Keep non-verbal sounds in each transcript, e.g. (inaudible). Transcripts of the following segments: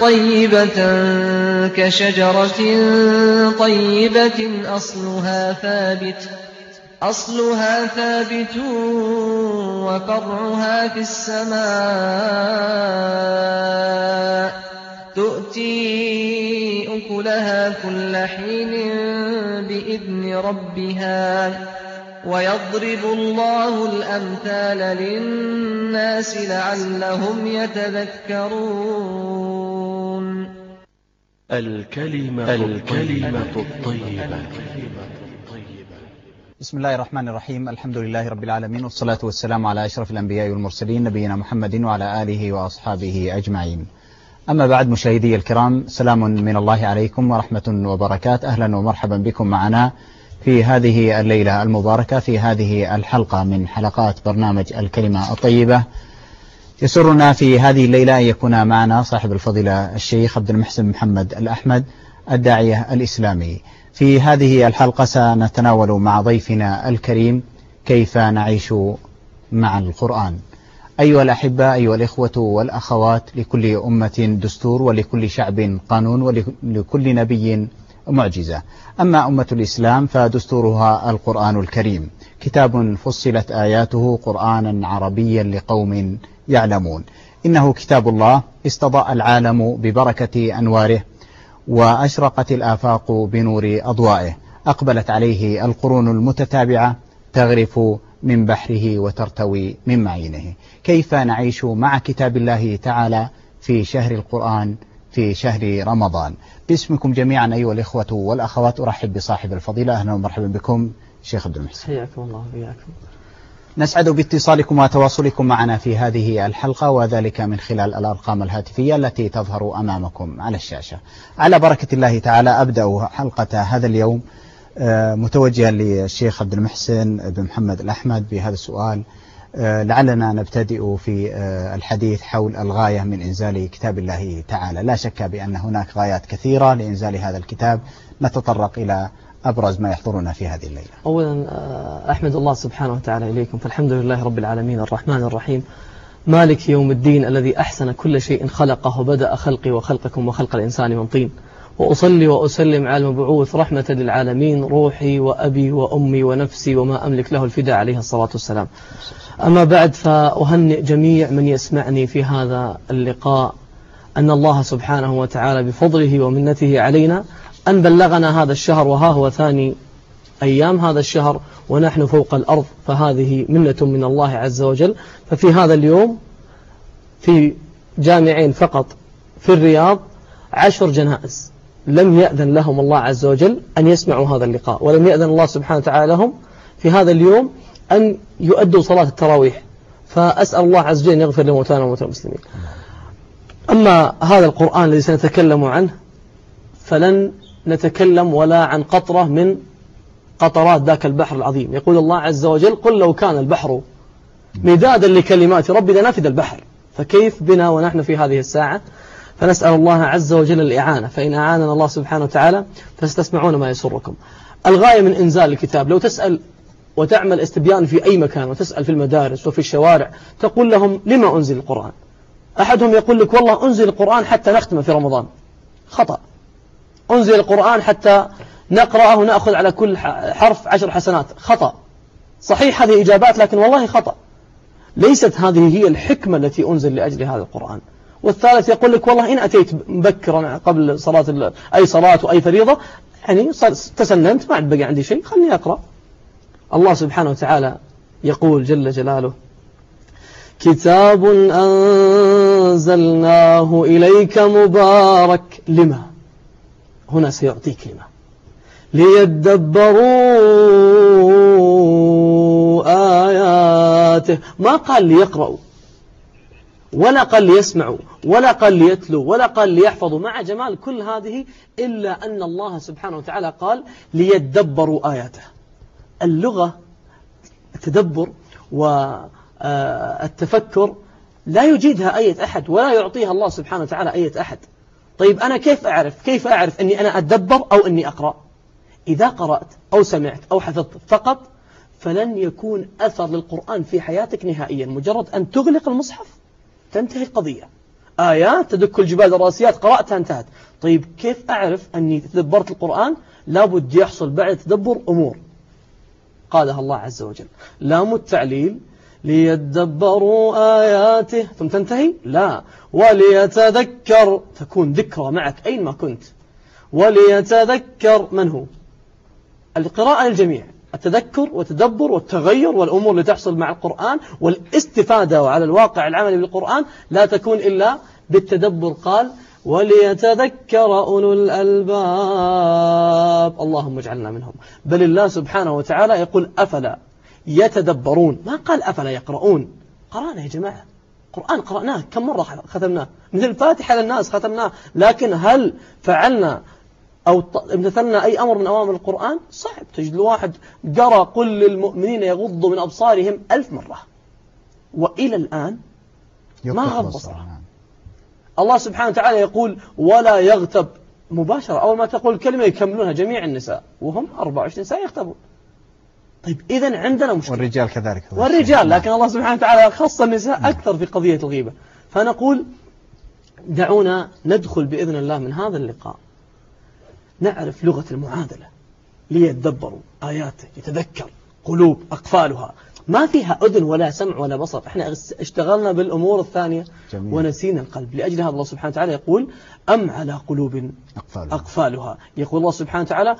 طيبة كشجرة طيبة أصلها ثابت أصلها ثابت وفرعها في السماء. تؤتي أكلها كل حين بإذن ربها. ويضرب الله الأمثال للناس لعلهم يتذكرون. الكلمة, الكلمة الطيبة. بسم الله الرحمن الرحيم. الحمد لله رب العالمين والصلاة والسلام على أشرف الأنبياء والمرسلين نبينا محمد وعلى آله وأصحابه أجمعين. أما بعد مشاهدي الكرام سلام من الله عليكم ورحمة وبركاته. أهلا ومرحبا بكم معنا في هذه الليلة المباركة في هذه الحلقة من حلقات برنامج الكلمة الطيبة. يسرنا في هذه الليلة أن يكون معنا صاحب الفضيلة الشيخ عبد المحسن محمد الأحمد الداعية الإسلامي. في هذه الحلقة سنتناول مع ضيفنا الكريم كيف نعيش مع القرآن. أيها الأحبة أيها الإخوة والأخوات لكل أمة دستور ولكل شعب قانون ولكل نبي معجزة. أما أمة الإسلام فدستورها القرآن الكريم. كتاب فصلت آياته قرآنا عربيا لقوم يعلمون. إنه كتاب الله. استضاء العالم ببركة أنواره وأشرقت الآفاق بنور أضوائه أقبلت عليه القرون المتتابعة تغرف من بحره وترتوي من معينه. كيف نعيش مع كتاب الله تعالى في شهر القرآن في شهر رمضان؟ باسمكم جميعا أيها الإخوة والأخوات أرحب بصاحب الفضيلة. أهلا ومرحبا بكم شيخ عبد المحسن. حياكم الله وياكم نسعد باتصالكم وتواصلكم معنا في هذه الحلقة وذلك من خلال الأرقام الهاتفية التي تظهر أمامكم على الشاشة. على بركة الله تعالى أبدأ حلقة هذا اليوم متوجها للشيخ عبد المحسن بن محمد الأحمد بهذا السؤال. لعلنا نبتدئ في الحديث حول الغاية من إنزال كتاب الله تعالى. لا شك بأن هناك غايات كثيرة لإنزال هذا الكتاب. نتطرق إلى أبرز ما يحضرنا في هذه الليلة. أولا أحمد الله سبحانه وتعالى إليكم. فالحمد لله رب العالمين الرحمن الرحيم. مالك يوم الدين الذي أحسن كل شيء خلقه وبدأ خلقي وخلقكم وخلق الإنسان من طين. وأصلي وأسلم على المبعوث رحمة للعالمين روحي وأبي وأمي ونفسي وما أملك له الفداء عليه الصلاة والسلام. أما بعد فأهنئ جميع من يسمعني في هذا اللقاء أن الله سبحانه وتعالى بفضله ومنته علينا أن بلغنا هذا الشهر وها هو ثاني أيام هذا الشهر ونحن فوق الأرض فهذه منة من الله عز وجل. ففي هذا اليوم في جامعين فقط في الرياض عشر جنائز. لم يأذن لهم الله عز وجل أن يسمعوا هذا اللقاء ولم يأذن الله سبحانه وتعالى لهم في هذا اليوم أن يؤدوا صلاة التراويح. فأسأل الله عز وجل أن يغفر لموتانا وموتى المسلمين أما هذا القرآن الذي سنتكلم عنه فلن نتكلم ولا عن قطرة من قطرات ذاك البحر العظيم. يقول الله عز وجل قل لو كان البحر مدادا لكلمات ربي لنفد البحر فكيف بنا ونحن في هذه الساعة؟ فنسأل الله عز وجل الإعانة. فإن أعاننا الله سبحانه وتعالى فستسمعون ما يسركم. الغاية من إنزال الكتاب لو تسأل وتعمل استبيان في أي مكان وتسأل في المدارس وفي الشوارع تقول لهم لما أنزل القرآن؟ أحدهم يقول لك والله أنزل القرآن حتى نختمه في رمضان. خطأ. أنزل القرآن حتى نقرأه ونأخذ على كل حرف عشر حسنات. خطأ. صحيح هذه إجابات لكن والله خطأ. ليست هذه هي الحكمة التي أنزل لأجل هذا القرآن. والثالث يقول لك والله إن أتيت مبكرا قبل صلاة أي صلاة وأي فريضة يعني تسننت ما عاد بقى عندي شيء خلني أقرأ. الله سبحانه وتعالى يقول جل جلاله كتاب أنزلناه إليك مبارك. لما؟ هنا سيعطيك لما؟ ليدبروا آياته. ما قال ليقرأوا ولا قال ليسمعوا ولا قال ليتلوا ولا قال ليحفظوا. مع جمال كل هذه إلا أن الله سبحانه وتعالى قال ليدبروا آياته. اللغة التدبر والتفكر لا يجيدها أي أحد ولا يعطيها الله سبحانه وتعالى أي أحد. طيب أنا كيف أعرف؟ كيف أعرف أني أنا أتدبر أو أني أقرأ؟ إذا قرأت أو سمعت أو حفظت فقط فلن يكون أثر للقرآن في حياتك نهائيا مجرد أن تغلق المصحف. تنتهي القضية. آيات تدك الجبال الراسيات قرأتها انتهت. طيب كيف أعرف أني تدبرت القرآن؟ لابد يحصل بعد تدبر أمور. قالها الله عز وجل. لام التعليل ليدبروا آياته. ثم تنتهي؟ لا. وليتذكر تكون ذكرى معك أينما كنت. وليتذكر من هو؟ القراءة للجميع. التذكر والتدبر والتغير والأمور اللي تحصل مع القرآن والاستفادة على الواقع العملي بالقرآن لا تكون إلا بالتدبر. قال وليتذكر أولو الألباب. اللهم اجعلنا منهم. بل الله سبحانه وتعالى يقول أفلا يتدبرون؟ ما قال أفلا يقرؤون. قرأنا يا جماعة. قرآن قرأناه. كم مرة ختمناه؟ مثل الفاتحة للناس ختمناه. لكن هل فعلنا أو امتثلنا أي أمر من أوامر القرآن صعب. تجد الواحد قرأ قل للمؤمنين يغضوا من أبصارهم ألف مرة. وإلى الآن ما غض بصره. الله سبحانه وتعالى يقول ولا يغتب مباشرة أول ما تقول كلمة يكملونها جميع النساء وهم 24 ساعة يغتبون. طيب إذا عندنا مشكلة. والرجال كذلك. والرجال لكن الله سبحانه وتعالى خص النساء. أكثر في قضية الغيبة. فنقول دعونا ندخل بإذن الله من هذا اللقاء. نعرف لغة المعادلة. ليتدبروا آياته يتذكر قلوب أقفالها. ما فيها أذن ولا سمع ولا بصر. إحنا اشتغلنا بالأمور الثانية جميل. ونسينا القلب. لأجل هذا الله سبحانه وتعالى يقول أم على قلوب أقفالها, أقفالها. يقول الله سبحانه وتعالى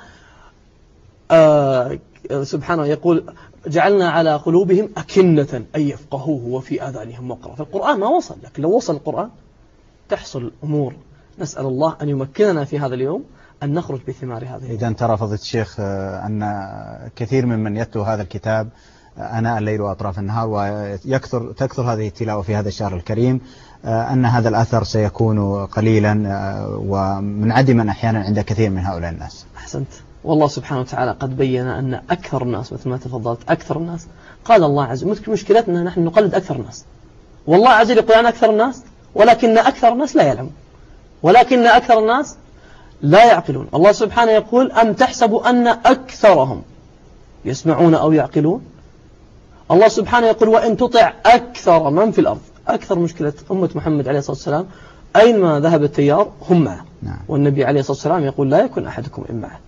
آه سبحانه يقول جعلنا على قلوبهم أكنة أن يفقهوه وفي آذانهم وقرا فالقرآن ما وصل لكن لو وصل القرآن تحصل أمور. نسأل الله أن يمكننا في هذا اليوم أن نخرج بثمار هذه إذا ترى فضيلة الشيخ آه، أن كثير ممن يتلو هذا الكتاب آه، أناء الليل وأطراف النهار ويكثر تكثر هذه التلاوة في هذا الشهر الكريم آه، أن هذا الأثر سيكون قليلا ومنعدما أحيانا عند كثير من هؤلاء الناس. أحسنت. والله سبحانه وتعالى قد بين أن أكثر الناس مثل ما تفضلت أكثر الناس. قال الله عز وجل مشكلتنا نحن نقلد أكثر الناس. والله عز وجل يقول أنا أكثر الناس ولكن أكثر الناس لا يعلمون. ولكن أكثر الناس لا يعقلون. الله سبحانه يقول أم تحسبوا أن أكثرهم يسمعون أو يعقلون؟ الله سبحانه يقول وإن تطع أكثر من في الأرض. أكثر مشكلة أمة محمد عليه الصلاة والسلام أينما ذهب التيار؟ هم معه. نعم. والنبي عليه الصلاة والسلام يقول لا يكون أحدكم إن معه.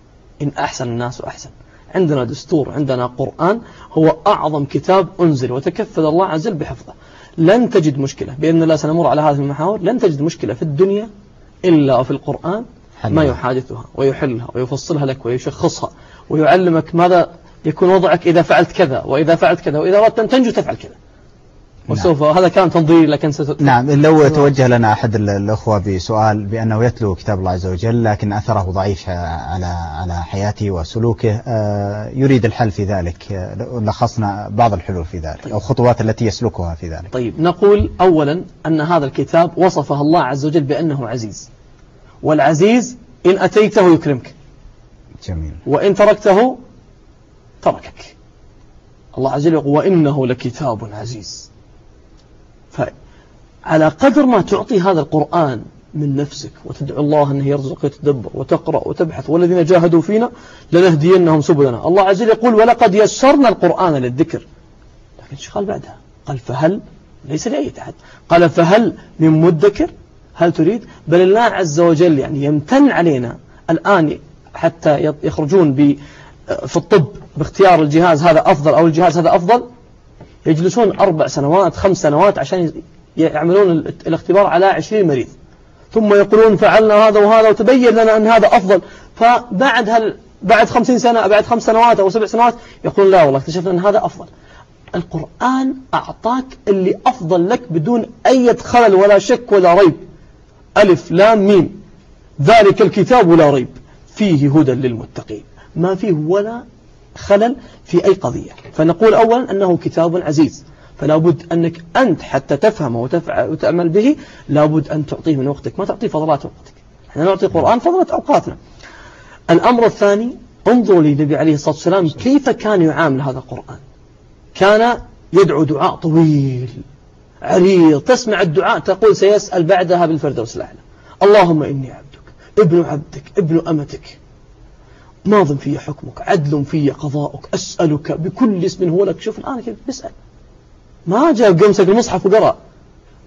إن أحسن الناس أحسن. عندنا دستور عندنا قرآن هو أعظم كتاب أنزل وتكفل الله عز وجل بحفظه. لن تجد مشكلة. بإذن الله سنمر على هذه المحاور. لن تجد مشكلة في الدنيا إلا في القرآن. ما يحادثها ويحلها ويفصلها لك ويشخصها ويعلمك ماذا يكون وضعك إذا فعلت كذا وإذا فعلت كذا وإذا أردت أن تنجو تفعل كذا. وسوف نعم. هذا كان تنظيري لكن ست... نعم لو توجه لنا أحد الأخوة بسؤال بأنه يتلو كتاب الله عز وجل لكن أثره ضعيف على على حياته وسلوكه آه، يريد الحل في ذلك آه، لخصنا بعض الحلول في ذلك طيب. أو خطوات التي يسلكها في ذلك. طيب نقول أولا أن هذا الكتاب وصفه الله عز وجل بأنه عزيز. والعزيز إن أتيته يكرمك. جميل. وإن تركته تركك. الله عز وجل يقول وإنه لكتاب عزيز. فعلى قدر ما تعطي هذا القرآن من نفسك وتدعو الله أنه يرزق وتدبر وتقرأ وتبحث والذين جاهدوا فينا لنهدينهم سبلنا. الله عز وجل يقول ولقد يسرنا القرآن للذكر. لكن شو قال بعدها؟ قال فهل ليس لأي أحد قال فهل من مدكر؟ هل تريد؟ بل الله عز وجل يعني يمتن علينا الآن حتى يخرجون في الطب باختيار الجهاز هذا أفضل أو الجهاز هذا أفضل؟ يجلسون أربع سنوات خمس سنوات عشان يعملون الاختبار على عشرين مريض. ثم يقولون فعلنا هذا وهذا وتبين لنا أن هذا أفضل. فبعد هل بعد خمسين سنة بعد خمس سنوات أو سبع سنوات يقول لا والله اكتشفنا أن هذا أفضل. القرآن أعطاك اللي أفضل لك بدون أي خلل ولا شك ولا ريب. ألف لام ميم. ذلك الكتاب لا ريب. فيه هدى للمتقين. ما فيه ولا خلل في أي قضية. فنقول أولا أنه كتاب عزيز. فلا بد أنك أنت حتى تفهمه وتعمل به لا بد أن تعطيه من وقتك. ما تعطيه فضلات وقتك. إحنا نعطي القرآن فضلات أوقاتنا. الأمر الثاني انظروا للنبي عليه الصلاة والسلام كيف كان يعامل هذا القرآن. كان يدعو دعاء طويل. عريض تسمع الدعاء تقول سيسأل بعدها بالفردوس الأعلى. اللهم إني عبدك ابن عبدك ابن أمتك. ماض في حكمك عدل في قضاؤك أسألك بكل اسم هو لك. شوف الآن كيف نسأل ما جاء قمسك المصحف وقرأ.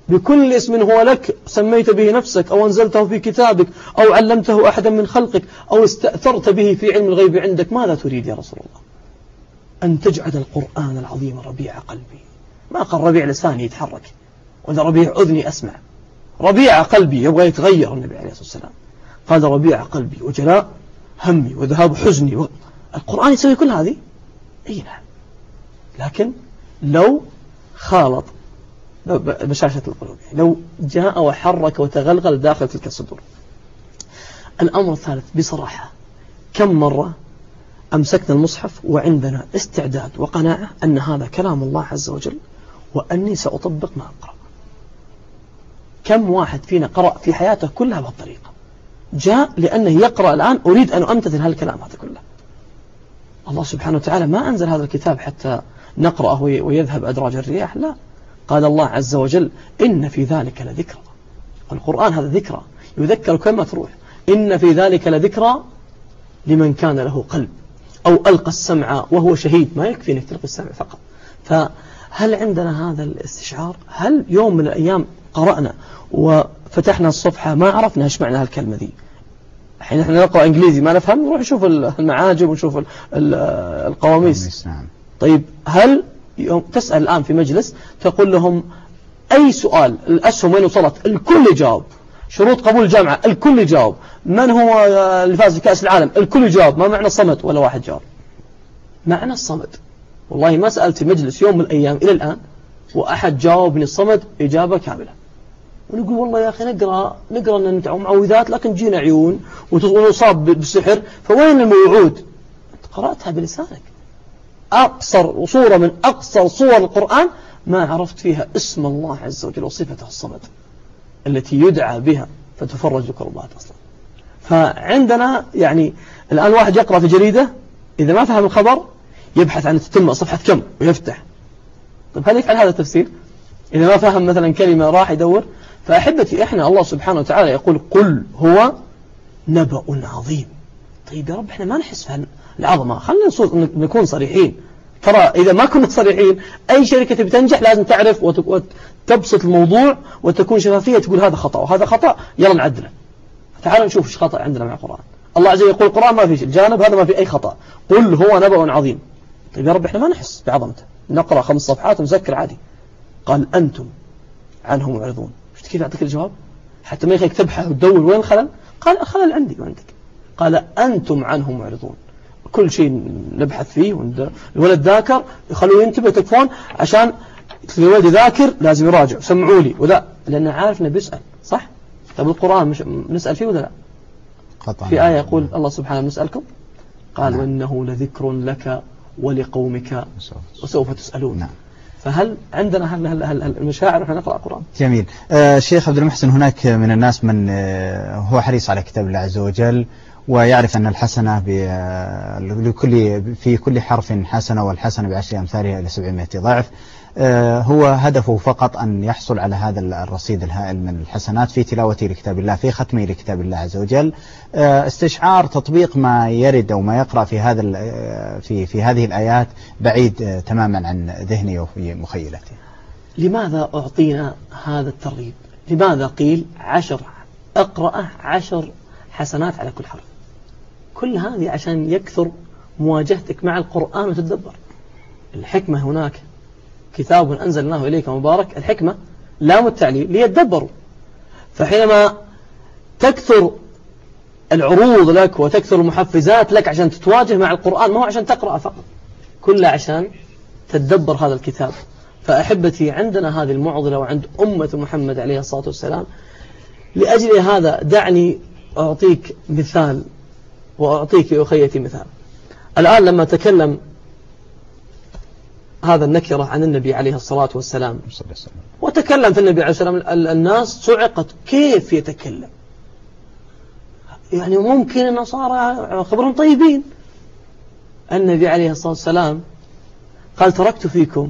بكل اسم هو لك سميت به نفسك أو أنزلته في كتابك أو علمته أحدا من خلقك أو استأثرت به في علم الغيب عندك. ماذا تريد يا رسول الله؟ أن تجعل القرآن العظيم ربيع قلبي. ما قال ربيع لساني يتحرك. ولا ربيع أذني أسمع. ربيع قلبي يبغى يتغير النبي عليه الصلاة والسلام. قال ربيع قلبي وجلاء همي وذهاب حزني و... القرآن يسوي كل هذه؟ أي نعم. لكن لو خالط بشاشة القلوب. لو جاء وحرك وتغلغل داخل تلك الصدور. الأمر الثالث بصراحة كم مرة أمسكنا المصحف وعندنا استعداد وقناعة أن هذا كلام الله عز وجل وأني سأطبق ما أقرأ. كم واحد فينا قرأ في حياته كلها بهالطريقة جاء لأنه يقرأ الآن أريد أن أمتثل هالكلام هذا كله. الله سبحانه وتعالى ما أنزل هذا الكتاب حتى نقرأه ويذهب أدراج الرياح لا. قال الله عز وجل إن في ذلك لذكرى. القرآن هذا ذكرى. يذكر كما تروح. إن في ذلك لذكرى لمن كان له قلب أو ألقى السمع وهو شهيد. ما يكفي أنك تلقي السمع فقط. فهل عندنا هذا الاستشعار؟ هل يوم من الأيام قرأنا وفتحنا الصفحة ما عرفنا إيش معنى هالكلمة ذي؟ الحين إحنا نقرأ إنجليزي ما نفهم نروح نشوف المعاجم ونشوف القواميس. نعم. طيب هل يوم تسأل الآن في مجلس تقول لهم أي سؤال؟ الأسهم وين وصلت؟ الكل يجاوب. شروط قبول الجامعة الكل يجاوب. من هو اللي فاز في كأس العالم؟ الكل يجاوب. ما معنى الصمد ولا واحد جاوب. معنى الصمد والله ما سألت مجلس يوم من الأيام إلى الآن وأحد جاوبني الصمد إجابة كاملة. ونقول والله يا أخي نقرأ نقرأ معوذات لكن جينا عيون ونصاب بالسحر فوين الموعود؟ قرأتها بلسانك. أقصر صورة من أقصر صور القرآن ما عرفت فيها اسم الله عز وجل وصفته الصمد التي يدعى بها فتفرج الكربات أصلا. فعندنا يعني الآن واحد يقرأ في جريدة إذا ما فهم الخبر يبحث عن التتمة صفحة كم ويفتح. طيب هل يفعل هذا التفسير؟ إذا ما فهم مثلا كلمة راح يدور فأحبتي إحنا الله سبحانه وتعالى يقول قل هو نبأ عظيم. طيب يا رب إحنا ما نحس في العظمة خلينا نكون صريحين. ترى إذا ما كنا صريحين أي شركة بتنجح لازم تعرف وتبسط الموضوع وتكون شفافية تقول هذا خطأ وهذا خطأ يلا نعدله. تعالوا نشوف إيش خطأ عندنا مع القرآن. الله عز وجل يقول القرآن ما في الجانب هذا ما في أي خطأ. قل هو نبأ عظيم. طيب يا رب إحنا ما نحس بعظمته. نقرأ خمس صفحات ونسكر عادي. قال أنتم عنهم معرضون. شفت كيف أعطيك الجواب؟ حتى ما يخليك تبحث وتدور وين الخلل؟ قال الخلل عندي وعندك قال أنتم عنهم معرضون. كل شيء نبحث فيه الولد ذاكر يخلوه ينتبه تكفون عشان الولد ذاكر لازم يراجع. سمعوا لي. ولا لأنه عارف إنه بيسأل. صح؟ طب القرآن مش نسأل فيه ولا لا؟ قطعا. في آية يقول الله سبحانه نسألكم قال نعم. وإنه لذكر لك ولقومك وسوف تسألون. نعم. فهل عندنا هل هل هل المشاعر نحن نقرأ القرآن؟ جميل. آه شيخ عبد المحسن هناك من الناس من آه هو حريص على كتاب الله عز وجل ويعرف أن الحسنة لكل في كل حرف حسنة والحسنة بعشر أمثالها إلى 700 ضعف. آه، هو هدفه فقط أن يحصل على هذا الرصيد الهائل من الحسنات في تلاوته لكتاب الله في ختمه لكتاب الله عز وجل. آه، استشعار تطبيق ما يرد أو ما يقرأ في هذا آه، في في هذه الآيات بعيد تماما عن ذهنه وفي مخيلته. لماذا أعطينا هذا الترغيب؟ لماذا قيل عشر أقرأ عشر حسنات على كل حرف؟ كل هذه عشان يكثر مواجهتك مع القرآن وتتدبر. الحكمة هناك كتاب أنزلناه إليك مبارك الحكمة لام التعليل ليتدبروا. فحينما تكثر العروض لك وتكثر المحفزات لك عشان تتواجه مع القرآن ما هو عشان تقرأ فقط كله عشان تتدبر هذا الكتاب. فأحبتي عندنا هذه المعضلة وعند أمة محمد عليه الصلاة والسلام لأجل هذا دعني أعطيك مثال وأعطيك أخيتي مثال. الآن لما تكلم هذا النكرة عن النبي عليه الصلاة والسلام. وتكلم في النبي عليه الصلاة والسلام الناس صعقت كيف يتكلم. يعني ممكن النصارى خبرهم طيبين. النبي عليه الصلاة والسلام قال تركت فيكم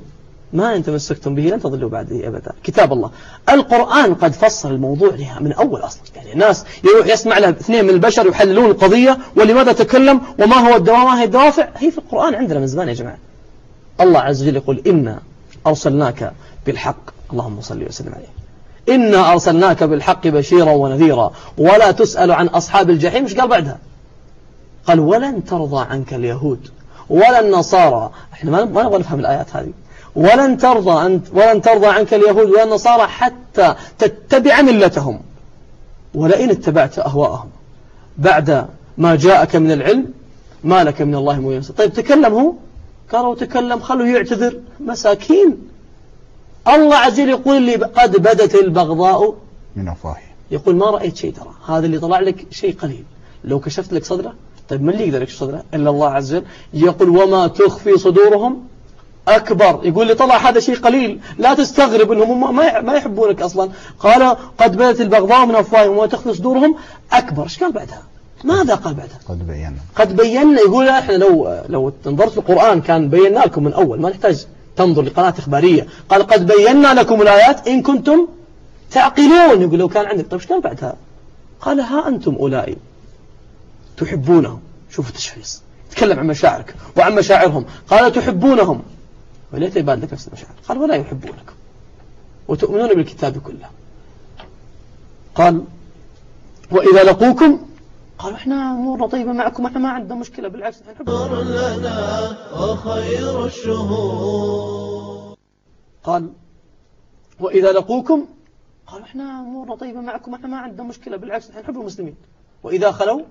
ما إن تمسكتم به لن تضلوا بعدي أبدا. كتاب الله. القرآن قد فصل الموضوع لها من أول أصلا. يعني الناس يروح يسمع لها اثنين من البشر يحللون القضية ولماذا تكلم؟ وما هو الدوافع؟ هي في القرآن عندنا من زمان يا جماعة. الله عز وجل يقول إنا أرسلناك بالحق. اللهم صل وسلم عليه. إنا أرسلناك بالحق بشيرا ونذيرا. ولا تسأل عن أصحاب الجحيم. مش قال بعدها؟ قال ولن ترضى عنك اليهود ولا النصارى. إحنا ما نبغى نفهم الآيات هذه. ولن ترضى أنت ولن ترضى عنك اليهود ولا النصارى حتى تتبع ملتهم. ولئن اتبعت أهواءهم بعد ما جاءك من العلم ما لك من الله من طيب تكلم هو قالوا تكلم خلوا يعتذر. مساكين. الله عز وجل يقول لي قد بدت البغضاء من أفواههم. يقول ما رأيت شيء ترى. هذا اللي طلع لك شيء قليل. لو كشفت لك صدرة طيب من اللي يقدر يكشف صدرة؟ إلا الله عز وجل. يقول وما تخفي صدورهم؟ أكبر. يقول لي طلع هذا شيء قليل. لا تستغرب أنهم ما يحبونك أصلا. قال قد بدت البغضاء من أفواههم وما تخفي صدورهم؟ أكبر. إيش قال بعدها؟ ماذا قال بعدها قد بينا. قد بينا يقول إحنا لو لو نظرت في القرآن كان بينا لكم من أول ما نحتاج تنظر لقناة إخبارية. قال قد بينا لكم الآيات إن كنتم تعقلون. يقول لو كان عندك طيب إيش قال بعدها؟ قال ها أنتم أولئك تحبونهم. شوفوا التشخيص. تكلم عن مشاعرك وعن مشاعرهم. قال تحبونهم. وليت يبان لك نفس المشاعر. قال ولا يحبونكم وتؤمنون بالكتاب كله. قال وإذا لقوكم قالوا إحنا امورنا طيبه معكم إحنا ما عندنا مشكلة بالعكس نحب لنا وخير الشهور قال وإذا لقوكم؟ قالوا إحنا امورنا طيبه معكم إحنا ما عندنا مشكلة بالعكس إحنا نحب المسلمين. وإذا خلوا؟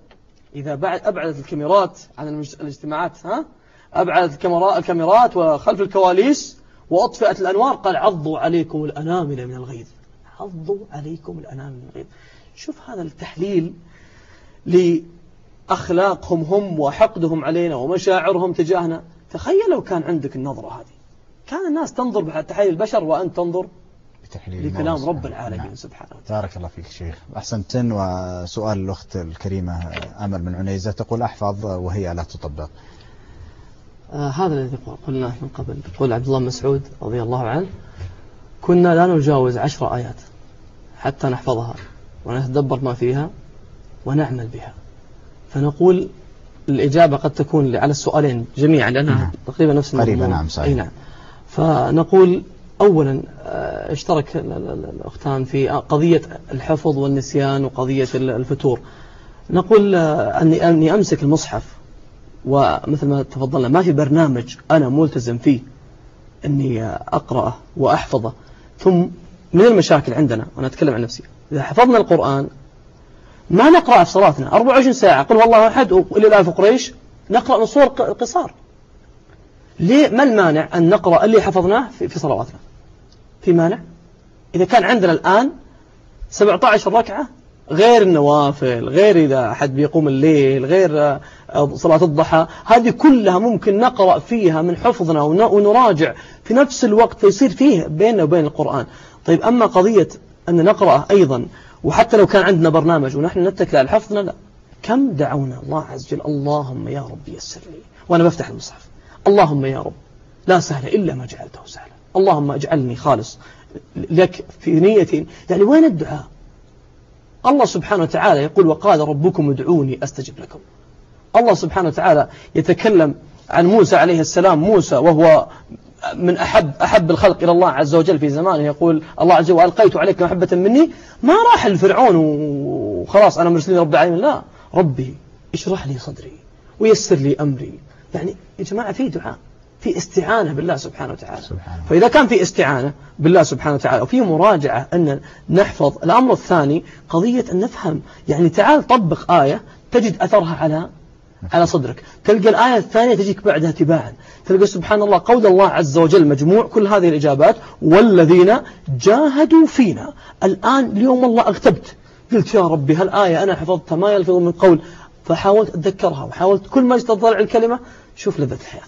إذا بعد أبعدت الكاميرات عن الاجتماعات ها؟ أبعدت الكاميرات وخلف الكواليس وأطفئت الأنوار قال عضوا عليكم الأنامل من الغيظ. عضوا عليكم الأنامل من الغيظ. شوف هذا التحليل لأخلاقهم هم وحقدهم علينا ومشاعرهم تجاهنا. تخيل لو كان عندك النظرة هذه. كان الناس تنظر بتحليل البشر وأنت تنظر بتحليل لكلام رب العالمين نعم. سبحانه وتعالى. بارك الله فيك شيخ. أحسنتن. وسؤال الأخت الكريمة أمل من عنيزة تقول أحفظ وهي لا تطبق. آه هذا الذي قلناه من قبل. يقول عبد الله مسعود رضي الله عنه كنا لا نجاوز عشر آيات حتى نحفظها ونتدبر ما فيها. ونعمل بها. فنقول الإجابة قد تكون على السؤالين جميعا لأنها نعم. تقريبا نفس الموضوع. قريبا نعم صحيح. أي نعم. فنقول أولا آه، اشترك الأختان في قضية الحفظ والنسيان وقضية الفتور. نقول آه، أني, أني أمسك المصحف ومثل ما تفضلنا ما في برنامج أنا ملتزم فيه أني أقرأه وأحفظه. ثم من المشاكل عندنا وأنا أتكلم عن نفسي إذا حفظنا القرآن ما نقرأ في صلاتنا 24 ساعة. قل والله أحد وإلى الآن في قريش. نقرأ نصور قصار. ليه؟ ما المانع أن نقرأ اللي حفظناه في, صلواتنا؟ في مانع؟ إذا كان عندنا الآن 17 ركعة غير النوافل غير إذا أحد بيقوم الليل غير آه، صلاة الضحى هذه كلها ممكن نقرأ فيها من حفظنا ونراجع في نفس الوقت فيصير فيه بيننا وبين القرآن. طيب أما قضية أن نقرأ أيضا وحتى لو كان عندنا برنامج ونحن نتكل على حفظنا لا. كم دعونا؟ الله عز وجل اللهم يا رب يسر لي. وأنا بفتح المصحف. اللهم يا رب لا سهل إلا ما جعلته سهلا. اللهم اجعلني خالص لك في نية. يعني وين الدعاء؟ الله سبحانه وتعالى يقول وقال ربكم ادعوني أستجب لكم. الله سبحانه وتعالى يتكلم عن موسى عليه السلام. موسى وهو من أحب أحب الخلق إلى الله عز وجل في زمانه. يقول الله عز وجل وألقيت عليك محبة مني؟ ما راح الفرعون وخلاص أنا مرسلين رب العالمين. لا. ربي اشرح لي صدري ويسر لي أمري. يعني يا جماعة في دعاء في استعانة بالله سبحانه وتعالى. سبحانه. فإذا كان في استعانة بالله سبحانه وتعالى وفي مراجعة أن نحفظ الأمر الثاني قضية أن نفهم. يعني تعال طبق آية تجد أثرها على على صدرك. تلقى الآية الثانية تجيك بعدها تباعا. تلقى سبحان الله قول الله عز وجل مجموع كل هذه الإجابات والذين جاهدوا فينا. الآن اليوم الله أغتبت. قلت يا ربي هالآية أنا حفظتها ما يلفظ من قول. فحاولت أتذكرها وحاولت كل ما تطلع الكلمة شوف لذة الحياة.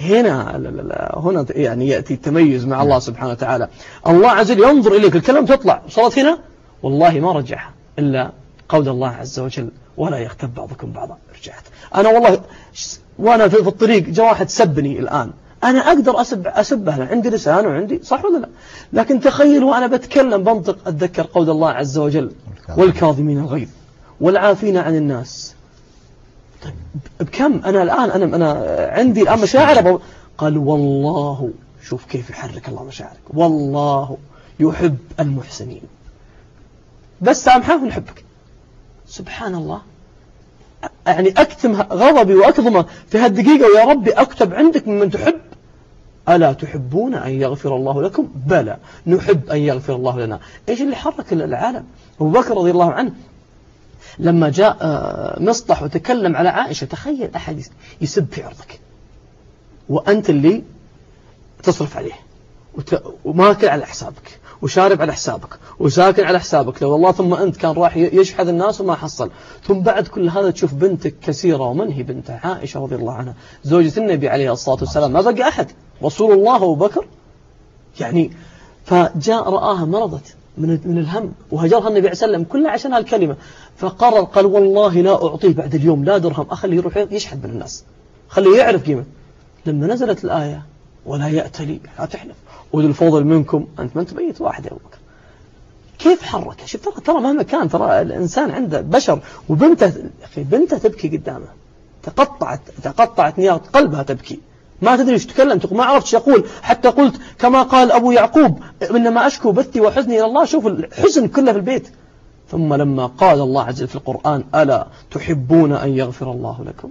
هنا لا لا لا هنا يعني يأتي التميز مع الله سبحانه وتعالى. الله عز وجل ينظر إليك الكلام تطلع. صارت هنا؟ والله ما رجعها إلا قول الله عز وجل ولا يغتب بعضكم بعضا. رجعت. أنا والله وأنا في الطريق جاء واحد سبني الآن. أنا أقدر أسب أسبه أنا عندي لسان وعندي صح ولا لا؟ لكن تخيل وأنا بتكلم بنطق أتذكر قول الله عز وجل والكاظمين. الغيظ والعافين عن الناس. طيب بكم؟ أنا الآن أنا أنا عندي الآن مشاعر قال والله شوف كيف يحرك الله مشاعرك. والله يحب المحسنين. بس سامحه ونحبك سبحان الله. يعني أكتم غضبي وأكظمه في هالدقيقة ويا ربي أكتب عندك ممن تحب. ألا تحبون أن يغفر الله لكم؟ بلى. نحب أن يغفر الله لنا. إيش اللي حرك العالم؟ أبو بكر رضي الله عنه لما جاء آه، مصطح وتكلم على عائشة تخيل أحد يسب في عرضك وأنت اللي تصرف عليه وماكل على حسابك. وشارب على حسابك وساكن على حسابك. لو والله ثم أنت كان راح يشحذ الناس وما حصل. ثم بعد كل هذا تشوف بنتك كثيرة ومن هي بنته عائشة رضي الله عنها. زوجة النبي عليه الصلاة والسلام. ما بقى أحد. رسول الله أبو بكر. يعني فجاء رآها مرضت من من الهم وهجرها النبي عليه وسلم كلها عشان هالكلمة. فقرر قال والله لا أعطيه بعد اليوم لا درهم. أخليه يروح يشحذ من الناس خليه يعرف قيمة. لما نزلت الآية ولا يأتلي لا تحلف. أولي الفضل منكم أنت ما أنت بيت واحد يا أبو بكر. كيف حرك شوف ترى ترى مهما كان ترى الإنسان عنده بشر وبنته أخي بنته تبكي قدامه. تقطعت تقطعت نيات قلبها تبكي. ما تدري إيش تكلم ما عرفت يقول. حتى قلت كما قال أبو يعقوب إنما أشكو بثي وحزني إلى الله. شوف الحزن كله في البيت. ثم لما قال الله عز وجل في القرآن ألا تحبون أن يغفر الله لكم؟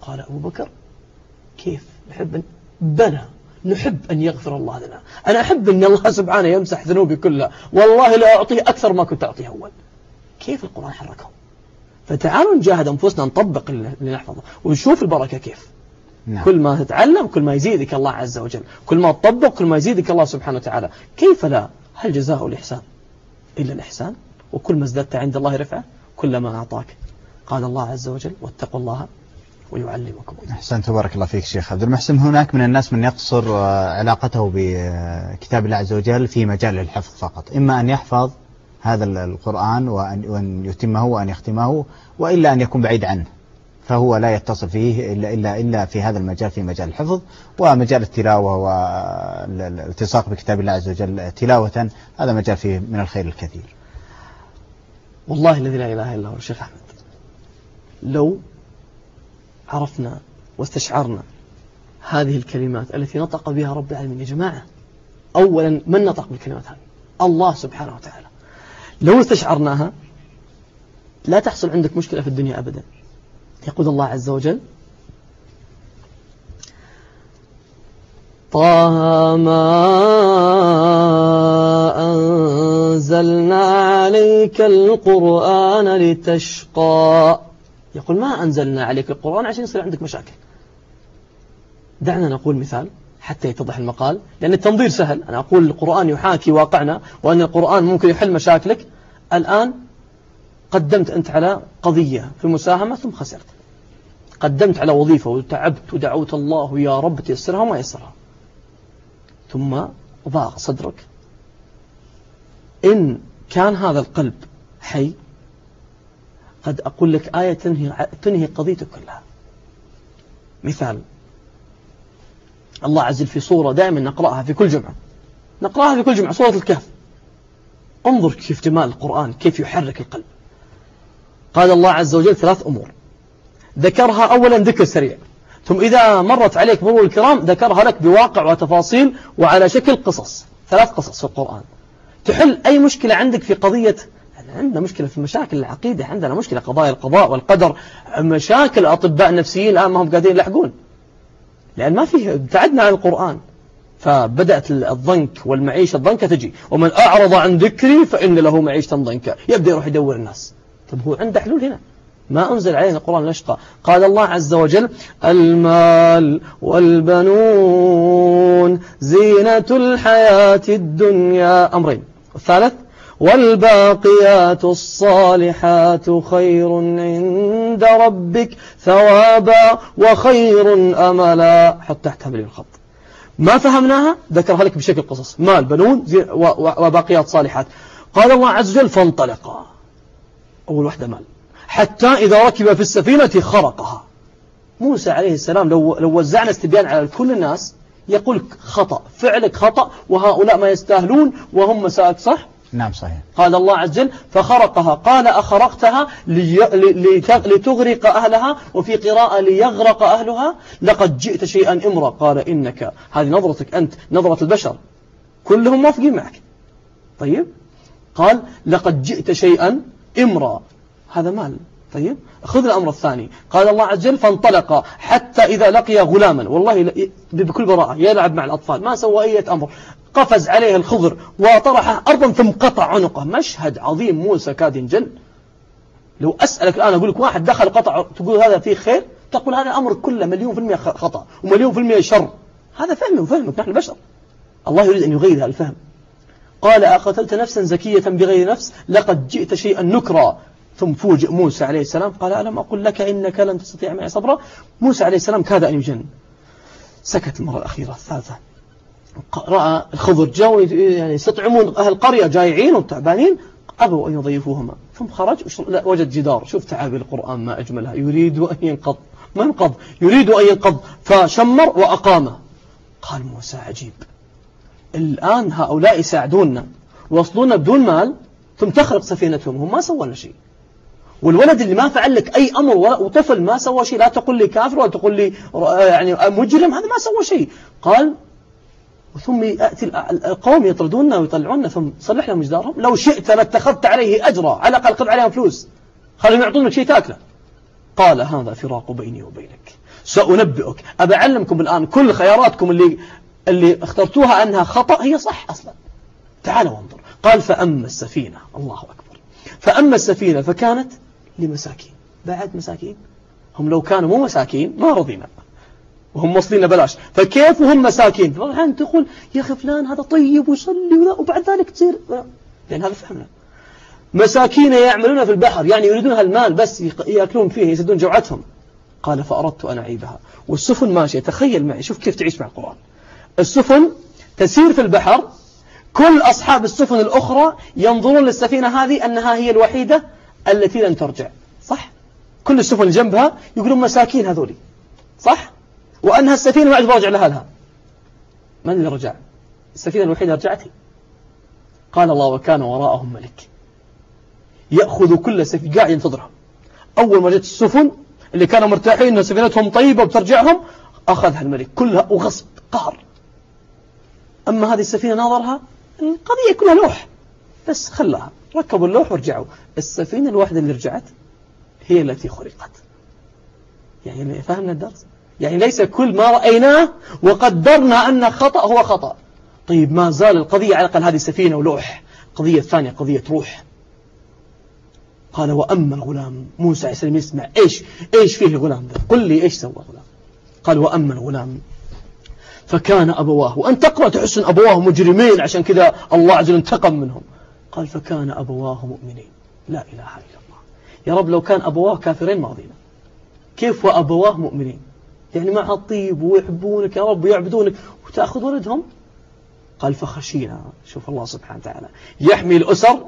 قال أبو بكر كيف؟ نحب بلى. نحب أن يغفر الله لنا. أنا أحب أن الله سبحانه يمسح ذنوبي كلها. والله لا أعطيه أكثر ما كنت أعطيه أول. كيف القرآن حركهم؟ فتعالوا نجاهد أنفسنا نطبق اللي نحفظه. ونشوف البركة كيف. نعم. كل ما تتعلم كل ما يزيدك الله عز وجل. كل ما تطبق كل ما يزيدك الله سبحانه وتعالى. كيف لا؟ هل جزاء الإحسان؟ إلا الإحسان. وكل ما ازددت عند الله رفعة كلما أعطاك. قال الله عز وجل واتقوا الله ويعلمكم. أحسن تبارك الله فيك شيخ عبد المحسن. هناك من الناس من يقصر آه، علاقته بكتاب الله عز وجل في مجال الحفظ فقط. إما أن يحفظ هذا القرآن وأن يتمه وأن يختمه وإلا أن يكون بعيد عنه. فهو لا يتصل فيه إلا, إلا, إلا في هذا المجال في مجال الحفظ ومجال التلاوة والالتصاق بكتاب الله عز وجل تلاوة. هذا مجال فيه من الخير الكثير. والله الذي لا إله إلا هو الشيخ أحمد. لو عرفنا واستشعرنا هذه الكلمات التي نطق بها رب العالمين. يا جماعة أولا من نطق بالكلمات هذه؟ الله سبحانه وتعالى. لو استشعرناها لا تحصل عندك مشكلة في الدنيا أبدا. يقول الله عز وجل طه ما أنزلنا عليك القرآن لتشقى. يقول ما أنزلنا عليك القرآن عشان يصير عندك مشاكل. دعنا نقول مثال حتى يتضح المقال لأن التنظير سهل. أنا أقول القرآن يحاكي واقعنا وأن القرآن ممكن يحل مشاكلك. الآن قدمت أنت على قضية في مساهمة ثم خسرت. قدمت على وظيفة وتعبت ودعوت الله يا رب تيسرها وما يسرها. ثم ضاق صدرك. إن كان هذا القلب حي قد أقول لك آية تنهي, تنهي قضيتك كلها. مثال. الله عز وجل في صورة دائما نقرأها في كل جمعة. نقرأها في كل جمعة صورة الكهف. انظر كيف جمال القرآن كيف يحرك القلب. قال الله عز وجل ثلاث أمور. ذكرها أولا ذكر سريع. ثم إذا مرت عليك مرور الكرام ذكرها لك بواقع وتفاصيل وعلى شكل قصص. ثلاث قصص في القرآن. تحل أي مشكلة عندك في قضية عندنا مشكلة في مشاكل العقيدة عندنا مشكلة قضايا القضاء والقدر مشاكل أطباء نفسيين الآن ما هم قادرين يلحقون. لأن ما فيه ابتعدنا عن القرآن. فبدأت الضنك والمعيشة الضنكة تجي. ومن أعرض عن ذكري فإن له معيشة ضنكة. يبدأ يروح يدور الناس. طب هو عنده حلول هنا؟ ما أنزل علينا القرآن نشقى قال الله عز وجل المال والبنون زينة الحياة الدنيا. أمرين. الثالث والباقيات الصالحات خير عند ربك ثوابا وخير أملا. حط تحت هذه الخط. ما فهمناها؟ ذكرها لك بشكل قصص. مال بنون وباقيات صالحات. قال الله عز وجل فانطلقا أول واحدة مال. حتى إذا ركب في السفينة خرقها. موسى عليه السلام لو, لو وزعنا استبيان على كل الناس يقول خطأ فعلك خطأ وهؤلاء ما يستاهلون وهم مساك صح نعم صحيح. قال الله عز وجل فخرقها. قال أخرقتها لي... لتغرق أهلها وفي قراءة ليغرق أهلها. لقد جئت شيئا إمرا قال إنك هذه نظرتك أنت نظرة البشر. كلهم موافقين معك. طيب. قال لقد جئت شيئا إمرا هذا مال. طيب؟ خذ الأمر الثاني. قال الله عز وجل فانطلق حتى إذا لقي غلاما. والله بكل براءة يلعب مع الأطفال. ما سوى أي أمر. قفز عليه الخضر وطرحه أرضا ثم قطع عنقه. مشهد عظيم موسى كاد ينجن لو أسألك الآن أقول لك واحد دخل قطع تقول هذا فيه خير؟ تقول هذا الأمر كله مليون في المية خطأ ومليون في المية شر. هذا فهمي وفهمك نحن بشر. الله يريد أن يغير هذا الفهم. قال أقتلت نفسا زكية بغير نفس؟ لقد جئت شيئا نكرا. ثم فوجئ موسى عليه السلام قال ألم أقول لك إنك لن تستطيع معي صبرا؟ موسى عليه السلام كاد أن يجن. سكت المرة الأخيرة الثالثة. رأى الخضر جاءوا يعني يستطعمون أهل القرية جايعين وتعبانين أبوا أن يضيفوهما. ثم خرج وجد جدار. شوف تعابير القرآن ما أجملها. يريد أن ينقض. ما ينقض يريد أن ينقض. فشمر وأقامه. قال موسى عجيب. الآن هؤلاء يساعدوننا وصلونا بدون مال ثم تخرق سفينتهم. هم ما سووا لنا شيء. والولد اللي ما فعل لك أي أمر وطفل ما سوى شيء لا تقول لي كافر ولا تقول لي يعني مجرم هذا ما سوى شيء. قال ثم يأتي القوم يطردوننا ويطلعوننا ثم صلح لهم جدارهم لو شئت لاتخذت عليه أجرا على الأقل خذ عليهم فلوس. خليهم يعطونك شيء تاكله. قال هذا فراق بيني وبينك. سأنبئك. أبى أعلمكم الآن كل خياراتكم اللي اللي اخترتوها أنها خطأ. هي صح أصلا. تعالوا وانظر. قال فأما السفينة. الله أكبر. فأما السفينة فكانت لمساكين. بعد مساكين؟ هم لو كانوا مو مساكين ما رضينا وهم موصلين بلاش فكيف وهم مساكين؟ الحين تقول يا أخي فلان هذا طيب ويصلي وبعد ذلك تصير لأن هذا فهمنا. مساكين يعملون في البحر يعني يريدون هالمال بس يأكلون فيه يسدون جوعتهم. قال فأردت أن أعيبها. والسفن ماشية. تخيل معي شوف كيف تعيش مع القرآن. السفن تسير في البحر. كل أصحاب السفن الأخرى ينظرون للسفينة هذه أنها هي الوحيدة التي لن ترجع. صح؟ كل السفن جنبها يقولون مساكين هذولي. صح؟ وأنها السفينة ما عاد راجع لها لها من اللي رجع؟ السفينة الوحيدة رجعت قال الله وكان وراءهم ملك يأخذ كل سفينة قاعد ينتظرها. أول ما جت السفن اللي كانوا مرتاحين أن سفينتهم طيبة وبترجعهم أخذها الملك. كلها وغصب قهر. أما هذه السفينة ناظرها القضية كلها لوح. بس خلاها. ركبوا اللوح ورجعوا. السفينة الواحدة اللي رجعت هي التي خلقت يعني فهمنا الدرس؟ يعني ليس كل ما رأيناه وقدرنا أن خطأ هو خطأ. طيب ما زال القضية على الأقل هذه سفينة ولوح. قضية ثانية قضية روح. قال وأما الغلام موسى عليه السلام يسمع إيش؟ إيش فيه الغلام ذا قل لي إيش سوى الغلام؟ قال وأما الغلام فكان أبواه وأن تقرأ تحس أن أبواه مجرمين عشان كذا الله عز وجل انتقم منهم. قال فكان أبواه مؤمنين. لا إله إلا الله. يا رب لو كان أبواه كافرين ماضينا كيف وأبواه مؤمنين؟ يعني مع الطيب ويحبونك يا رب ويعبدونك وتأخذ ولدهم؟ قال فخشينا. شوف الله سبحانه وتعالى. يحمي الأسر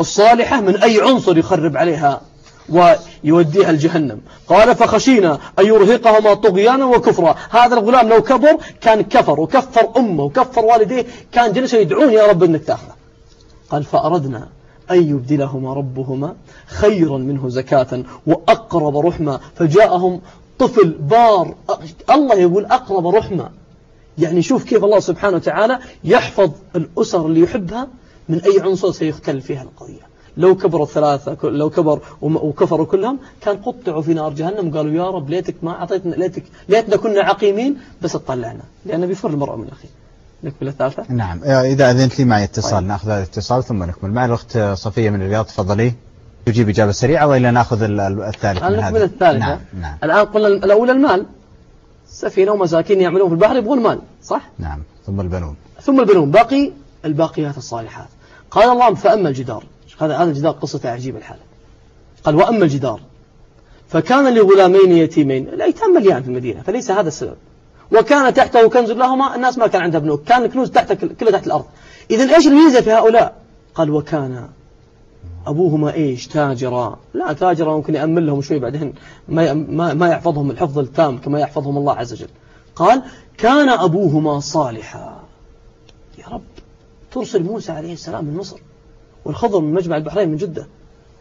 الصالحة من أي عنصر يخرب عليها ويوديها الجهنم. قال فخشينا أن يرهقهما طغيانا وكفرا. هذا الغلام لو كبر كان كفر وكفر أمه وكفر والديه. كان جلسوا يدعون يا رب أنك تأخذه. قال فأردنا أن يبدلهما ربهما خيرا منه زكاة وأقرب رحمة. فجاءهم طفل بار الله يقول أقرب رحمة. يعني شوف كيف الله سبحانه وتعالى يحفظ الأسر اللي يحبها من أي عنصر سيختل فيها القضية. لو كبروا الثلاثة لو كبر وكفروا كلهم كان قطعوا في نار جهنم قالوا يا رب ليتك ما أعطيتنا ليتك ليتنا كنا عقيمين بس اطلعنا. لأنه بيفر المرأة من أخي نكمل الثالثة؟ نعم. إذا أذنت لي معي اتصال. طيب. نأخذ هذا الاتصال ثم نكمل. مع الأخت صفية من الرياض. تفضلي. تجيب إجابة سريعة وإلا نأخذ الثالث من نكمل الثالثة. نعم. نعم. الآن قلنا الأولى المال. سفينة ومساكين يعملون في البحر يبغون مال صح؟ نعم. ثم البنون. ثم البنون. باقي الباقيات الصالحات. قال الله فأما الجدار. هذا هذا الجدار قصته عجيبة الحالة. قال وأما الجدار فكان لغلامين يتيمين. الأيتام مليان في المدينة فليس هذا السبب. وكان تحته كنز لهما الناس ما كان عندها بنوك كان الكنوز تحت كلها تحت الأرض. إذا إيش الميزة في هؤلاء؟ قال وكان أبوهما إيش تاجرا. لا تاجرا ممكن يأمن لهم شوي بعدين ما ما ما يحفظهم الحفظ التام كما يحفظهم الله عز وجل. قال كان أبوهما صالحا. يا رب ترسل موسى عليه السلام من مصر والخضر من مجمع البحرين من جدة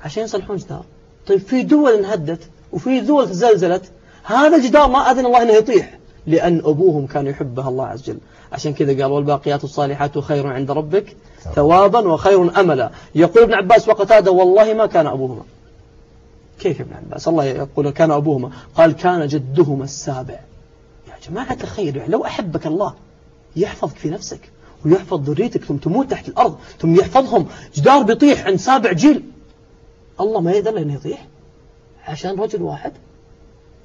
عشان يصلحون جدار. طيب في دول انهدت وفي دول تزلزلت هذا الجدار ما أذن الله أنه يطيح. لأن أبوهم كان يحبها الله عز وجل. عشان كذا قال والباقيات الصالحات خير عند ربك ثوابا وخير أملا. يقول ابن عباس وقتادة والله ما كان أبوهما. كيف ابن عباس؟ الله يقول كان أبوهما. قال كان جدهما السابع. يا جماعة تخيلوا يعني لو أحبك الله يحفظك في نفسك ويحفظ ذريتك ثم تموت تحت الأرض ثم يحفظهم. جدار بيطيح عند سابع جيل. الله ما يقدر أنه يطيح. عشان رجل واحد.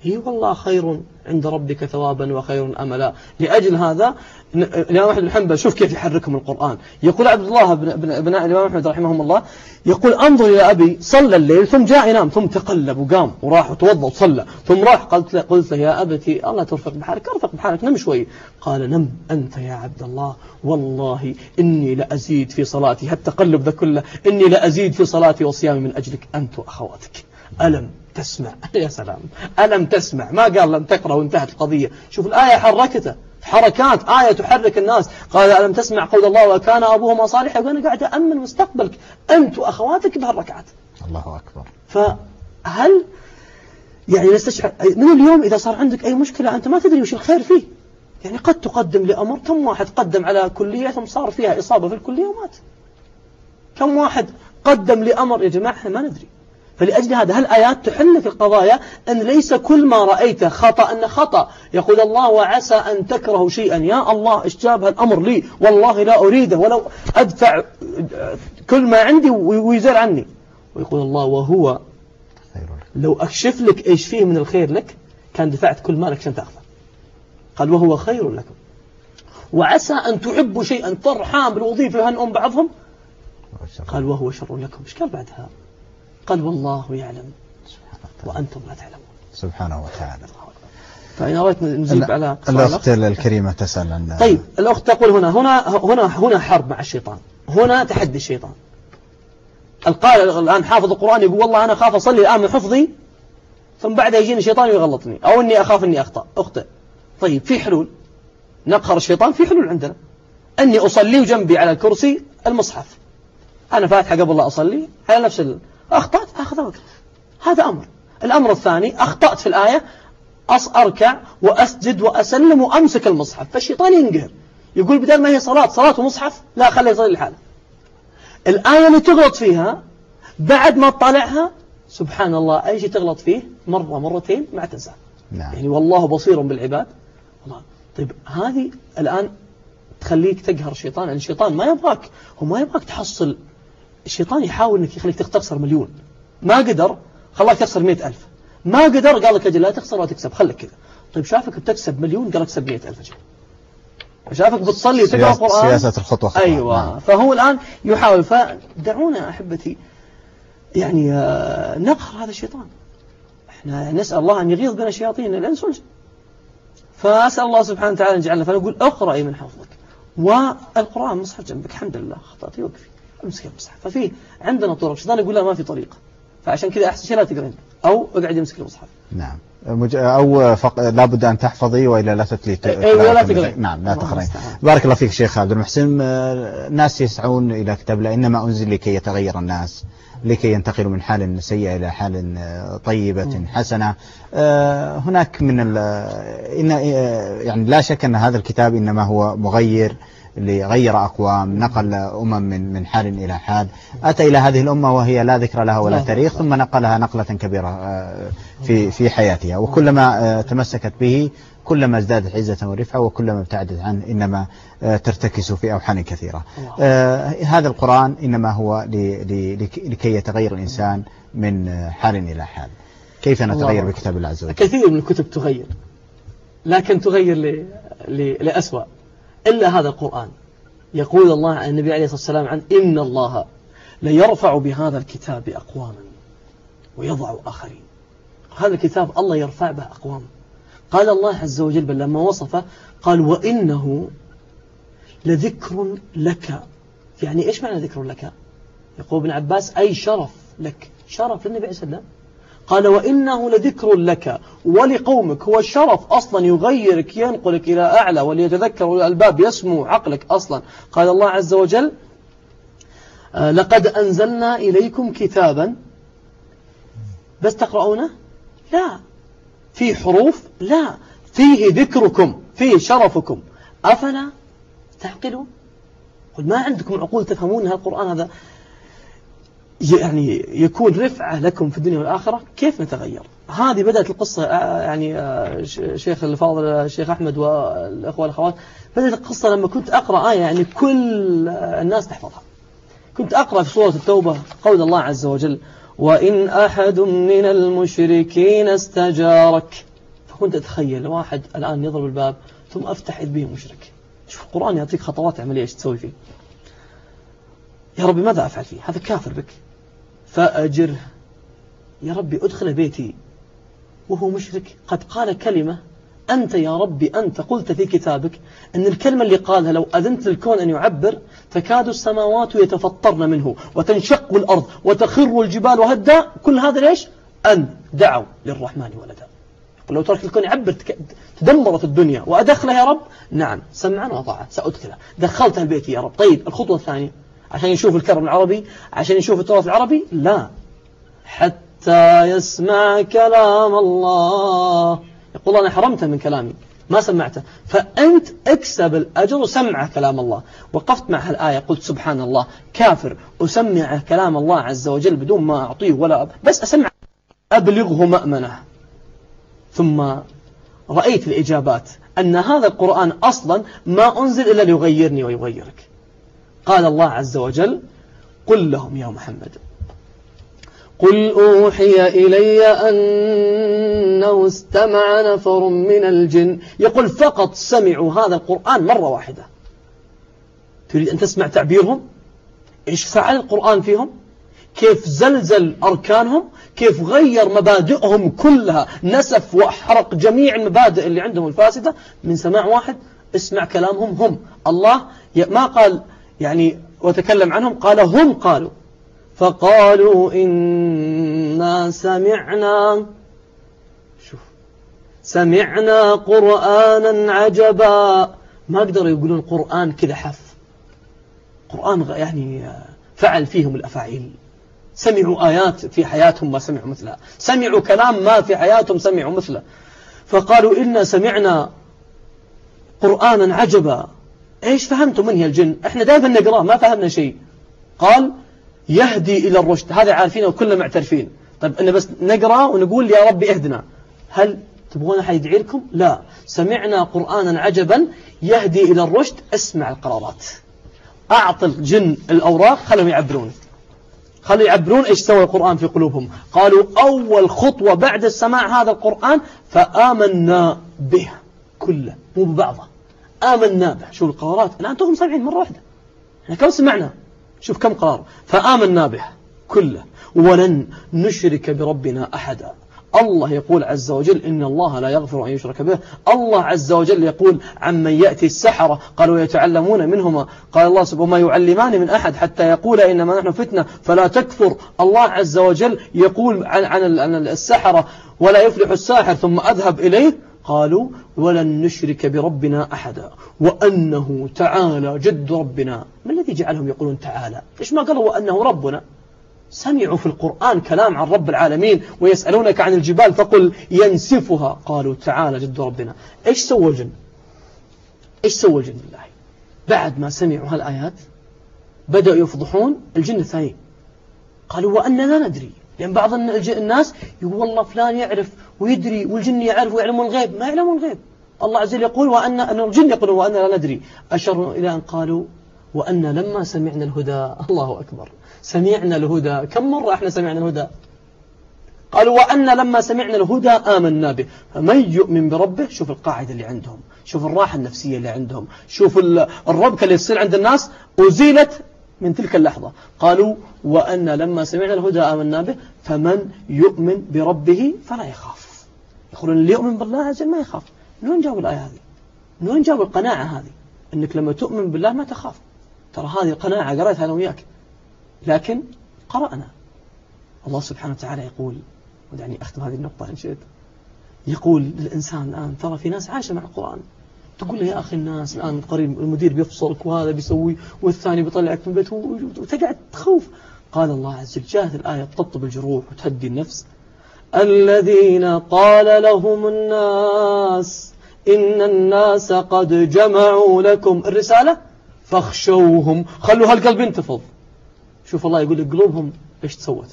اي والله خير عند ربك ثوابا وخير املا. لأجل هذا الإمام أحمد بن حنبل شوف كيف يحركهم القرآن. يقول عبد الله بن ابناء الإمام أحمد رحمه الله يقول أنظر إلى أبي صلى الليل ثم جاء ينام ثم تقلب وقام وراح وتوضأ وصلى ثم راح قلت له قلت له يا أبتي الله ترفق بحالك ارفق بحالك نم شوي. قال نم أنت يا عبد الله والله إني لازيد في صلاتي هالتقلب ذا كله إني لازيد في صلاتي وصيامي من أجلك أنت وأخواتك. ألم تسمع. (laughs) يا سلام. ألم تسمع؟ ما قال لم تقرأ وانتهت القضية. شوف الآية حركته. حركات. آية تحرك الناس. قال ألم تسمع قول الله وكان أبوهما صالحا؟ وأنا قاعد أأمن مستقبلك. أنت وأخواتك بهالركعات. الله أكبر. فهل يعني نستشعر من اليوم إذا صار عندك أي مشكلة أنت ما تدري وش الخير فيه. يعني قد تقدم لأمر كم واحد قدم على كلية ثم صار فيها إصابة في الكلية ومات. كم واحد قدم لأمر يا جماعة ما ندري. فلأجل هذا هالآيات تحل في القضايا أن ليس كل ما رأيته خطأ أن خطأ؟ يقول الله وعسى أن تكرهوا شيئا. يا الله إيش جاب هالأمر لي. والله لا أريده. ولو أدفع كل ما عندي ويزال عني. ويقول الله وهو لو أكشف لك إيش فيه من الخير لك كان دفعت كل مالك عشان تأخذه. قال وهو خير لكم. وعسى أن تحبوا شيئا طرحان بالوظيفة هنؤم بعضهم؟ قال وهو شر لكم. إيش قال بعدها؟ قال والله يعلم وأنتم لا تعلمون. سبحانه وتعالى. فإن أردت نجيب على الأخت الكريمة تسأل عن طيب الأخت تقول هنا هنا هنا هنا حرب مع الشيطان. هنا تحدي الشيطان. القائل الآن حافظ القرآن يقول والله أنا أخاف أصلي الآن من حفظي ثم بعدها يجيني الشيطان ويغلطني أو إني أخاف إني أخطأ. أخطئ. طيب في حلول. نقهر الشيطان في حلول عندنا. أني أصلي وجنبي على الكرسي المصحف. أنا فاتحة قبل لا أصلي على نفس أخطأت أخذ وقت هذا أمر. الأمر الثاني أخطأت في الآية أركع وأسجد وأسلم وأمسك المصحف. فالشيطان ينقهر. يقول بدل ما هي صلاة صلاة ومصحف لا خليه يصلي لحاله. الآية اللي تغلط فيها بعد ما تطالعها سبحان الله أي شيء تغلط فيه مرة مرتين ما تنسى. نعم. يعني والله بصير بالعباد. الله طيب هذه الآن تخليك تقهر الشيطان يعني الشيطان ما يبغاك هو ما يبغاك تحصل الشيطان يحاول إنك يخليك تخسر مليون. ما قدر خلاك تخسر مئة ألف. ما قدر قال لك أجل لا تخسر ولا تكسب خليك كذا. طيب شافك بتكسب مليون قال لك اكسب مئة ألف أجل. شافك بتصلي وتقرأ القرآن؟ سياسة الخطوة. خطوة أيوة. نعم. فهو الآن يحاول. فدعونا أحبتي يعني آه، نقهر هذا الشيطان. إحنا نسأل الله أن يغيظ بنا الشياطين الإنس والجن فأسأل الله سبحانه وتعالى أن يجعلنا فنقول اقرأي من حفظك. والقرآن مصحف جنبك. الحمد لله خطأتي وقفي امسك المصحف ففي عندنا طرق الشيطان يقول لا ما في طريقة فعشان كذا أحسن شيء لا تقرين أو اقعد يمسك المصحف نعم. أو فق... لابد أن تحفظي وإلا لا تتلي أيوة لا تقرين نعم لا تقرين بارك الله فيك شيخ عبد المحسن. الناس يسعون إلى كتاب لا إنما أنزل لكي يتغير الناس لكي ينتقلوا من حال سيئة إلى حال طيبة حسنة. آه، هناك من إن يعني لا شك أن هذا الكتاب إنما هو مغير. لغير أقوام نقل أمم من من حال إلى حال. أتى إلى هذه الأمة وهي لا ذكر لها ولا تاريخ ثم نقلها نقلة كبيرة آه، في في حياتها. وكلما آه، تمسكت به كلما ازدادت عزة ورفعة وكلما ابتعدت عنه إنما آه، ترتكس في أوحان كثيرة. هذا القرآن إنما هو لكي يتغير الإنسان من حال إلى حال. كيف نتغير بكتاب الله عز وجل؟ كثير من الكتب تغير لكن تغير لأسوأ. إلا هذا القرآن. يقول الله عن النبي عليه الصلاة والسلام عن إن الله ليرفع بهذا الكتاب أقواما ويضع آخرين. هذا الكتاب الله يرفع به أقوام. قال الله عز وجل بل لما وصفه قال وإنه لذكر لك. يعني إيش معنى ذكر لك؟ يقول ابن عباس أي شرف لك. شرف للنبي عليه الصلاة والسلام. قال وإنه لذكر لك ولقومك هو الشرف أصلا يغيرك ينقلك إلى أعلى وليتذكر الألباب يسمو عقلك أصلا. قال الله عز وجل آه، لقد أنزلنا إليكم كتابا. بس تقرؤونه؟ لا. في حروف؟ لا. فيه ذكركم فيه شرفكم. أفلا تعقلون؟ قل ما عندكم عقول تفهمون هالقرآن هذا؟ يعني يكون رفعة لكم في الدنيا والآخرة كيف نتغير؟ هذه بدأت القصة آه، يعني آه، شيخ الفاضل الشيخ أحمد والأخوة والأخوات بدأت القصة لما كنت أقرأ آية يعني كل الناس تحفظها. كنت أقرأ في سورة التوبة قول الله عز وجل وإن أحد من المشركين استجارك فكنت أتخيل واحد الآن يضرب الباب ثم أفتح إذ به مشرك. شوف القرآن يعطيك خطوات عملية إيش تسوي فيه. يا ربي ماذا أفعل فيه؟ هذا كافر بك. فأجره يا ربي أدخل بيتي. وهو مشرك. قد قال كلمة. أنت يا ربي أنت. قلت في كتابك أن الكلمة اللي قالها لو أذنت للكون أن يعبر تكاد السماوات يتفطرن منه وتنشق الأرض وتخر الجبال وهدا كل هذا ليش؟ أن دعوا للرحمن ولدا. لو ترك الكون يعبر تدمرت الدنيا. وأدخلها يا رب؟ نعم. سمعا وطاعة. سأدخلها. دخلتها البيت يا رب. طيب الخطوة الثانية. عشان يشوف الكرم العربي؟ عشان يشوف التراث العربي؟ لا. حتى يسمع كلام الله. يقول أنا حرمته من كلامي. ما سمعته. فأنت اكسب الأجر وسمع كلام الله. وقفت مع هالآية. قلت سبحان الله كافر. أسمع كلام الله عز وجل بدون ما أعطيه ولا أب بس أسمع. أبلغه مأمنه. ثم رأيت الإجابات. أن هذا القرآن أصلا ما أنزل إلا ليغيرني ويغيرك. قال الله عز وجل قل لهم يا محمد قل أوحي إلي أنه استمع نفر من الجن. يقول فقط سمعوا هذا القرآن مرة واحدة. تريد أن تسمع تعبيرهم؟ إيش فعل القرآن فيهم؟ كيف زلزل أركانهم؟ كيف غير مبادئهم كلها؟ نسف وأحرق جميع المبادئ اللي عندهم الفاسدة؟ من سماع واحد اسمع كلامهم هم. الله ما قال يعني وتكلم عنهم قال هم قالوا. فقالوا إنا سمعنا شوف سمعنا قرآنا عجبا. ما قدروا يقولون قرآن كذا حف قرآن يعني فعل فيهم الأفاعيل. سمعوا آيات في حياتهم ما سمعوا مثلها. سمعوا كلام ما في حياتهم سمعوا مثله. فقالوا إنا سمعنا قرآنا عجبا. إيش فهمتم منه الجن؟ إحنا دائما نقراه ما فهمنا شيء. قال يهدي إلى الرشد. هذا عارفينه وكلنا معترفين. طيب أنا بس نقرأ ونقول يا ربي اهدنا. هل تبغون أحد يدعي لكم؟ لا. سمعنا قرآنا عجبا يهدي إلى الرشد اسمع القرارات. أعطي الجن الأوراق خلهم يعبرون. خلوا يعبرون إيش سوى القرآن في قلوبهم. قالوا أول خطوة بعد السماع هذا القرآن فآمنا به كله مو ببعضه. آمنا به. شوف القرارات. الآن أنتم سامعين مرة واحدة. إحنا كم سمعنا؟ شوف كم قرار. فآمنا به كله. ولن نشرك بربنا أحدا. الله يقول عز وجل إن الله لا يغفر أن يشرك به. الله عز وجل يقول عمن يأتي السحرة. قالوا يتعلمون منهما. قال الله سبحانه وما يعلمان من أحد حتى يقول إنما نحن فتنة. فلا تكفر. الله عز وجل يقول عن, عن السحرة. ولا يفلح الساحر ثم أذهب إليه. قالوا ولن نشرك بربنا أحدا وأنه تعالى جد ربنا. ما الذي جعلهم يقولون تعالى؟ ليش ما قالوا وأنه ربنا سمعوا في القرآن كلام عن رب العالمين ويسألونك عن الجبال فقل ينسفها قالوا تعالى جد ربنا إيش سوى الجن؟ إيش سوى الجن بالله؟ بعد ما سمعوا هالآيات بدأوا يفضحون الجن الثاني قالوا وأننا ندري لأن بعض الناس يقول والله فلان يعرف ويدري والجن يعرف ويعلمون الغيب ما يعلمون الغيب. الله عز وجل يقول وأن أن الجن يقولون وأن لا ندري. أشروا إلى أن قالوا وأن لما سمعنا الهدى الله أكبر. سمعنا الهدى. كم مرة إحنا سمعنا الهدى؟ قالوا وأن لما سمعنا الهدى آمنا به. فمن يؤمن بربه شوف القاعدة اللي عندهم شوف الراحة النفسية اللي عندهم شوف الربكة اللي تصير عند الناس أزيلت من تلك اللحظة. قالوا وأن لما سمعنا الهدى آمنا به فمن يؤمن بربه فلا يخاف. يقولون اللي يؤمن بالله وجل ما يخاف. من وين جابوا الآية هذه؟ من وين جابوا القناعة هذه؟ أنك لما تؤمن بالله ما تخاف. ترى هذه القناعة قرأتها أنا وياك. لكن قرأنا. الله سبحانه وتعالى يقول ودعني أختم هذه النقطة إن شئت. يقول للإنسان الآن ترى في ناس عايشة مع القرآن. تقول له يا أخي الناس الآن قريب المدير بيفصلك وهذا بيسوي والثاني بيطلعك من البيت وتقعد تخوف. قال الله عز وجل جاءت الآية تطب الجروح وتهدي النفس. الذين قال لهم الناس إن الناس قد جمعوا لكم الرسالة فاخشوهم. خلوا هالقلب ينتفض. شوف الله يقول قلوبهم إيش تسوت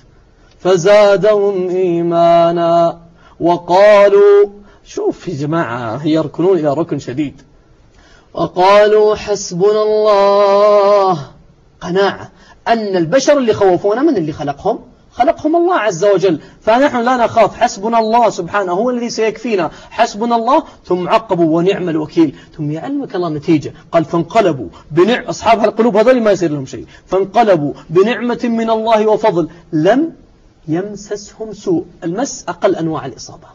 فزادهم إيمانا وقالوا شوف يا جماعة يركنون إلى ركن شديد. وقالوا حسبنا الله. قناعة. أن البشر اللي خوفونا من اللي خلقهم؟ خلقهم الله عز وجل. فنحن لا نخاف. حسبنا الله سبحانه هو الذي سيكفينا. حسبنا الله ثم عقبوا ونعم الوكيل. ثم يعلمك الله نتيجة. قال فانقلبوا بنعم أصحاب القلوب هذول ما يصير لهم شيء. فانقلبوا بنعمة من الله وفضل. لم يمسسهم سوء. المس أقل أنواع الإصابة.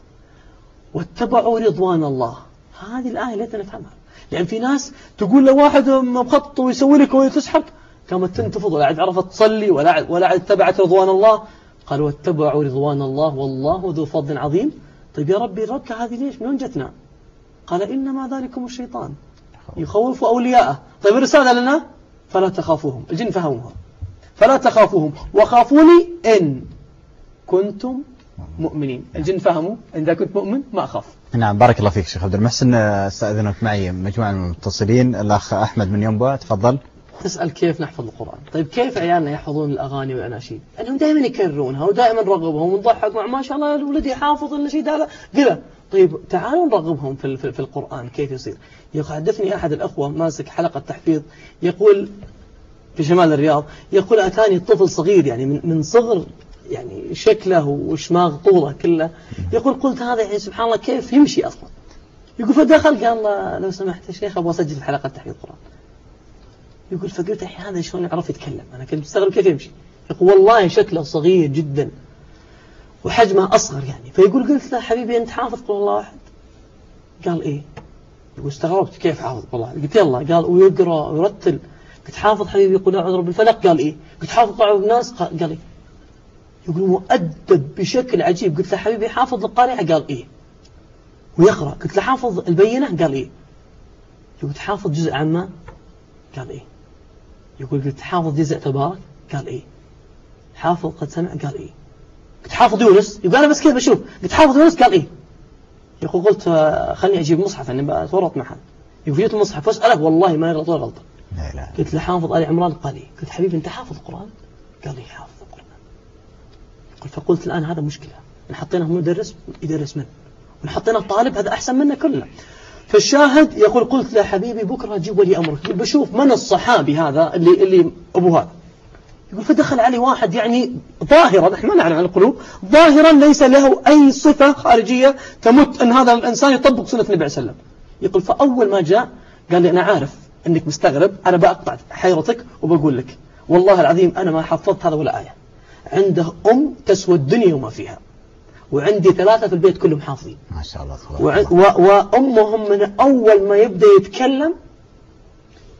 واتبعوا رضوان الله. هذه الآية لا نفهمها. لأن في ناس تقول لواحد مخطط ويسوي لك وتسحب قامت تنتفض ولا عاد عرفت تصلي ولا ولا عاد اتبعت رضوان الله. قال واتبعوا رضوان الله والله ذو فضل عظيم. طيب يا ربي الركعة هذه ليش؟ من وين جتنا؟ قال إنما ذلكم الشيطان. يخوف أولياءه. طيب الرسالة لنا؟ فلا تخافوهم. الجن فهموها. فلا تخافوهم. وخافوني إن كنتم مؤمنين. الجن فهموا إذا كنت مؤمن ما أخاف. نعم بارك الله فيك شيخ عبد المحسن. استأذنك معي مجموعة من المتصلين. الأخ أحمد من ينبع تفضل. تسأل كيف نحفظ القرآن. طيب كيف عيالنا يحفظون الأغاني والأناشيد؟ لأنهم دائما يكررونها ودائما نرغبهم ونضحك ما شاء الله الولد يحافظ النشيد هذا قلة. طيب تعالوا نرغبهم في, في, القرآن كيف يصير. يحدثني أحد الأخوة ماسك حلقة تحفيظ يقول في شمال الرياض يقول أتاني طفل صغير يعني من, من صغر يعني شكله وشماغ طوله كله. يقول قلت هذا يعني سبحان الله كيف يمشي أصلا؟ يقول فدخل قال لو سمحت يا شيخ أبغى أسجل حلقة تحفيظ القرآن. يقول فقلت الحين هذا شلون يعرف يتكلم؟ أنا كنت مستغرب كيف يمشي. يقول والله شكله صغير جدا وحجمه أصغر يعني. فيقول قلت له حبيبي أنت حافظ قول الله واحد قال إيه؟ استغربت كيف حافظ قول الله قلت يلا. قال ويقرأ ويرتل. قلت حافظ حبيبي يقول أعوذ برب الفلق قال إيه؟ قلت حافظ قاعد الناس قال إيه؟ يقول مؤدب بشكل عجيب. قلت له حبيبي حافظ القارعة. قال إيه؟ ويقرأ. قلت له حافظ البينة. قال إيه؟ يقول حافظ جزء عما قال إيه؟ يقول قلت حافظ جزء تبارك؟ قال إيه. حافظ قد سمع؟ قال إيه. قلت حافظ يونس؟ يقول أنا بس كذا بشوف. قلت حافظ يونس؟ قال إيه. يقول قلت آه، خلني أجيب مصحف أني بتورط معه. يقول جيت المصحف واسأله والله ما يغلط ولا غلطة لا لا. قلت له حافظ آل عمران؟ قال إيه. قلت حبيبي أنت حافظ القرآن؟ قال لي حافظ القرآن. قلت فقلت الآن هذا مشكلة. إن حطيناه مدرس يدرس من وإن حطيناه طالب هذا أحسن منا كلنا. فالشاهد يقول قلت له حبيبي بكرة جيب ولي أمرك. بشوف من الصحابي هذا اللي, اللي أبو هذا. يقول فدخل علي واحد يعني ظاهرا إحنا ما نعلم عن القلوب ظاهرا ليس له أي صفة خارجية تمت أن هذا الإنسان يطبق سنة النبي عليه وسلم. يقول فأول ما جاء قال لي أنا عارف أنك مستغرب أنا بأقطع حيرتك وبقول لك والله العظيم أنا ما حفظت هذا ولا آية. عنده أم تسوى الدنيا وما فيها. وعندي ثلاثة في البيت كلهم حافظين. ما شاء الله وأمهم من أول ما يبدأ يتكلم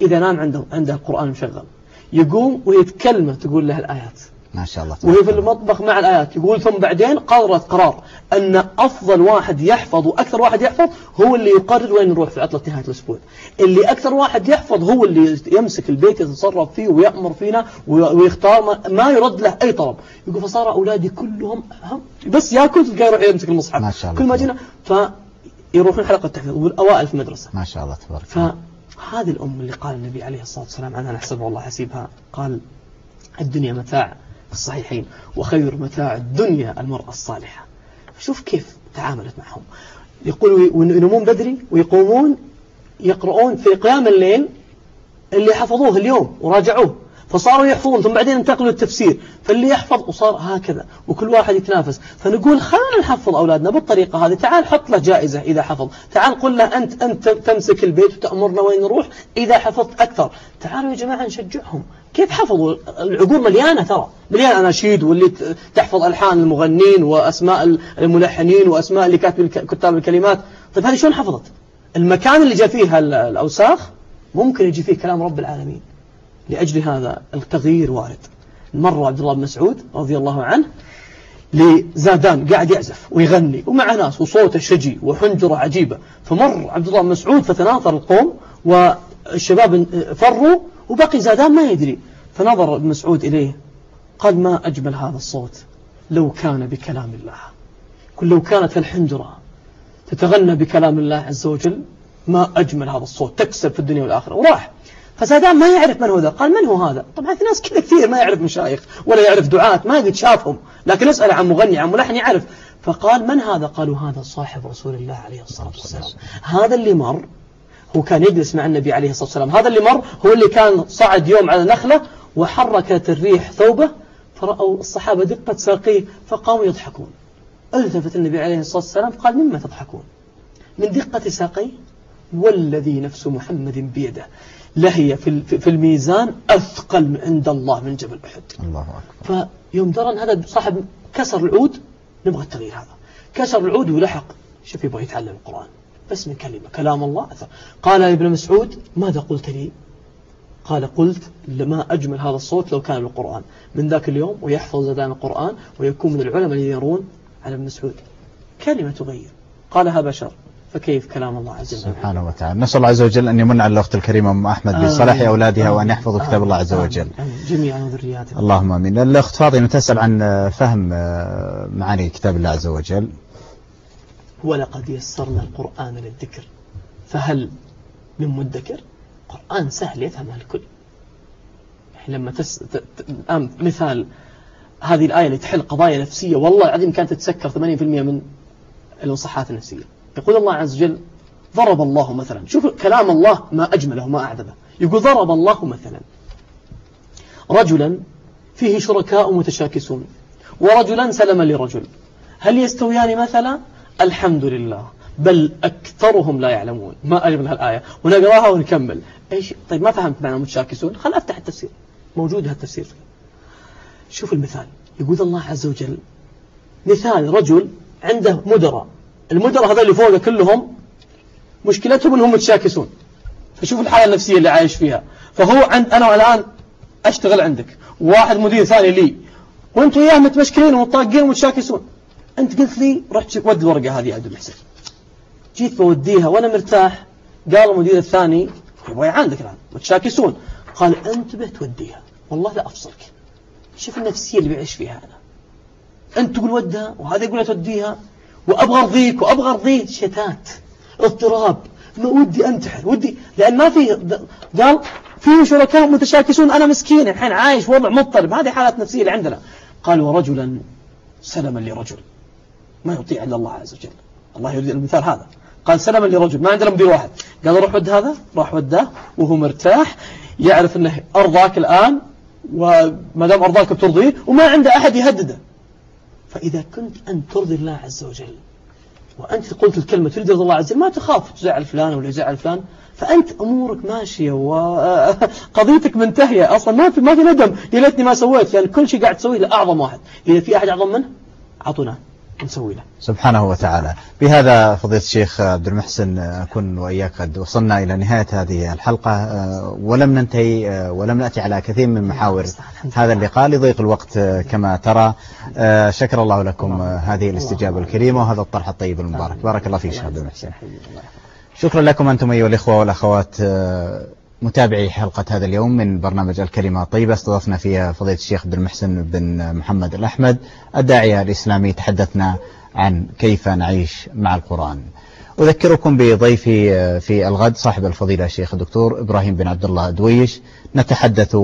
إذا نام عنده عنده القرآن مشغل. يقوم ويتكلم تقول له الآيات. ما شاء الله وهي في المطبخ مع الآيات. يقول ثم بعدين قررت قرار أن أفضل واحد يحفظ وأكثر واحد يحفظ هو اللي يقرر وين نروح في عطلة نهاية الأسبوع. اللي أكثر واحد يحفظ هو اللي يمسك البيت يتصرف فيه ويأمر فينا ويختار ما يرد له أي طلب. يقول فصار أولادي كلهم بس يأكل تلقاه يروح يمسك المصحف. ما شاء الله كل ما جينا فيروحون حلقة التحفيظ. والأوائل في المدرسة. ما شاء الله تبارك فهذه الأم اللي قال النبي عليه الصلاة والسلام عنها نحسبه الله حسيبها قال الدنيا متاع الصحيحين وخير متاع الدنيا المرأة الصالحة. شوف كيف تعاملت معهم. يقولوا ينومون بدري ويقومون يقرؤون في قيام الليل اللي حفظوه اليوم وراجعوه. فصاروا يحفظون ثم بعدين انتقلوا للتفسير. فاللي يحفظ وصار هكذا وكل واحد يتنافس. فنقول خلينا نحفظ أولادنا بالطريقة هذه. تعال حط له جائزة إذا حفظ. تعال قل له أنت أنت تمسك البيت وتأمرنا وين نروح إذا حفظت أكثر. تعالوا يا جماعة نشجعهم. كيف حفظوا؟ العقول مليانة ترى. مليان أناشيد واللي تحفظ ألحان المغنين وأسماء الملحنين وأسماء اللي كاتب كتاب الكلمات. طيب هذه شلون حفظت؟ المكان اللي جاء فيه الأوساخ ممكن يجي فيه كلام رب العالمين. لأجل هذا التغيير وارد. مر عبد الله بن مسعود رضي الله عنه لزادان قاعد يعزف ويغني ومع ناس وصوته شجي وحنجرة عجيبة. فمر عبد الله بن مسعود فتناثر القوم والشباب فروا وبقي زادان ما يدري. فنظر ابن مسعود إليه قال ما أجمل هذا الصوت لو كان بكلام الله. كل لو كانت الحنجرة تتغنى بكلام الله عز وجل ما أجمل هذا الصوت. تكسب في الدنيا والآخرة. وراح. فسادان ما يعرف من هو ذا. قال من هو هذا؟ طبعا في ناس كذا كثير ما يعرف مشايخ ولا يعرف دعاة ما قد شافهم. لكن اسأل عن مغني عن ملحن يعرف. فقال من هذا؟ قالوا هذا صاحب رسول الله عليه الصلاة والسلام. هذا اللي مر هو كان يجلس مع النبي عليه الصلاة والسلام. هذا اللي مر هو اللي كان صعد يوم على نخلة وحركت الريح ثوبه فرأوا الصحابة دقة ساقيه فقاموا يضحكون. التفت النبي عليه الصلاة والسلام قال مما تضحكون؟ من دقة ساقيه والذي نفس محمد بيده. لهي في في الميزان أثقل عند الله من جبل أحد. الله أكبر. فيوم درى أن هذا صاحب كسر العود نبغى التغيير هذا. كسر العود ولحق. شوف يبغى يتعلم القرآن. بس من كلمة كلام الله أثر. قال يا ابن مسعود ماذا قلت لي؟ قال قلت لما أجمل هذا الصوت لو كان القرآن. من ذاك اليوم ويحفظ زدان القرآن ويكون من العلماء الذين يرون على ابن مسعود. كلمة تغير. قالها بشر. فكيف كلام الله عز وجل؟ سبحانه وتعالى. نسأل الله عز وجل أن يمن على الأخت الكريمة أم أحمد بصلاح أولادها وأن يحفظوا كتاب الله عز وجل. جميعا وذرياتهم. اللهم آمين. الأخت فاطمة تسأل عن فهم معاني كتاب الله عز وجل. ولقد يسرنا القرآن للذكر فهل من مدكر؟ قرآن سهل يفهمه الكل. لما تس... ت... ت... الآن مثال هذه الآية اللي تحل قضايا نفسية والله العظيم كانت تتسكر 80% من المصحات النفسية. يقول الله عز وجل ضرب الله مثلا. شوف كلام الله ما أجمله ما أعذبه. يقول ضرب الله مثلا. رجلا فيه شركاء متشاكسون. ورجلا سلم لرجل. هل يستويان مثلا؟ الحمد لله. بل أكثرهم لا يعلمون. ما أجمل هالآية. ونقراها ونكمل. إيش؟ طيب ما فهمت معنى متشاكسون. خل أفتح التفسير. موجود هالتفسير. شوف المثال. يقول الله عز وجل مثال رجل عنده مدراء. المدراء هذول اللي فوقه كلهم مشكلتهم إنهم متشاكسون. فشوف الحالة النفسية اللي عايش فيها. فهو عند أنا الآن أشتغل عندك. واحد مدير ثاني لي. وانت وياه متمشكلين ومطاقين ومتشاكسون. أنت قلت لي رحت ود الورقة هذه عبد المحسن. جيت بوديها وأنا مرتاح. قال المدير الثاني يبغى عندك الآن. متشاكسون. قال انتبه توديها والله لا أفصلك. شوف النفسية اللي بيعيش فيها أنا. أنت تقول ودها وهذا يقول توديها. وأبغى أرضيك وأبغى أرضيه شتات اضطراب. ودي أنتحر. ودي لأن ما في قال في شركاء متشاكسون. أنا مسكين الحين عايش وضع مضطرب. هذه حالات نفسية اللي عندنا. قال ورجلا سلما لرجل. ما يطيع إلا الله عز وجل. الله يريد المثال هذا. قال سلما لرجل. ما عندنا مدير واحد. قال روح ود هذا راح وداه وهو مرتاح. يعرف أنه أرضاك الآن وما دام أرضاك بترضيه وما عنده أحد يهدده. فإذا كنت أن ترضي الله عز وجل وأنت قلت الكلمة تريد رضا الله عز وجل ما تخاف تزعل فلان ولا يزعل فلان فأنت أمورك ماشية وقضيتك (laughs) منتهية. أصلا ما في ما في ندم. يا ليتني ما سويت لأن كل شيء قاعد تسويه لأعظم واحد. إذا في أحد أعظم منه؟ أعطونا نسوي له سبحانه وتعالى. بهذا فضيلة الشيخ عبد المحسن أكون وإياك قد وصلنا إلى نهاية هذه الحلقة. ولم ننتهي ولم نأتي على كثير من محاور هذا اللقاء لضيق الوقت كما ترى. شكر الله لكم هذه الاستجابة الكريمة وهذا الطرح الطيب المبارك. بارك الله فيك شيخ عبد المحسن. شكرا لكم أنتم أيها الإخوة والأخوات. متابعي حلقة هذا اليوم من برنامج الكلمة الطيبة. استضفنا فيها فضيلة الشيخ عبد المحسن بن محمد الأحمد الداعية الإسلامي. تحدثنا عن كيف نعيش مع القرآن. أذكركم بضيفي في الغد صاحب الفضيلة الشيخ الدكتور إبراهيم بن عبد الله دويش. نتحدث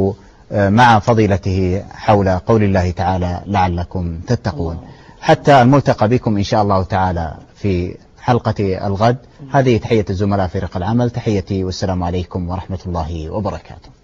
مع فضيلته حول قول الله تعالى لعلكم تتقون. حتى الملتقى بكم إن شاء الله تعالى في حلقة الغد. هذه تحية الزملاء فريق العمل. تحيتي والسلام عليكم ورحمة الله وبركاته.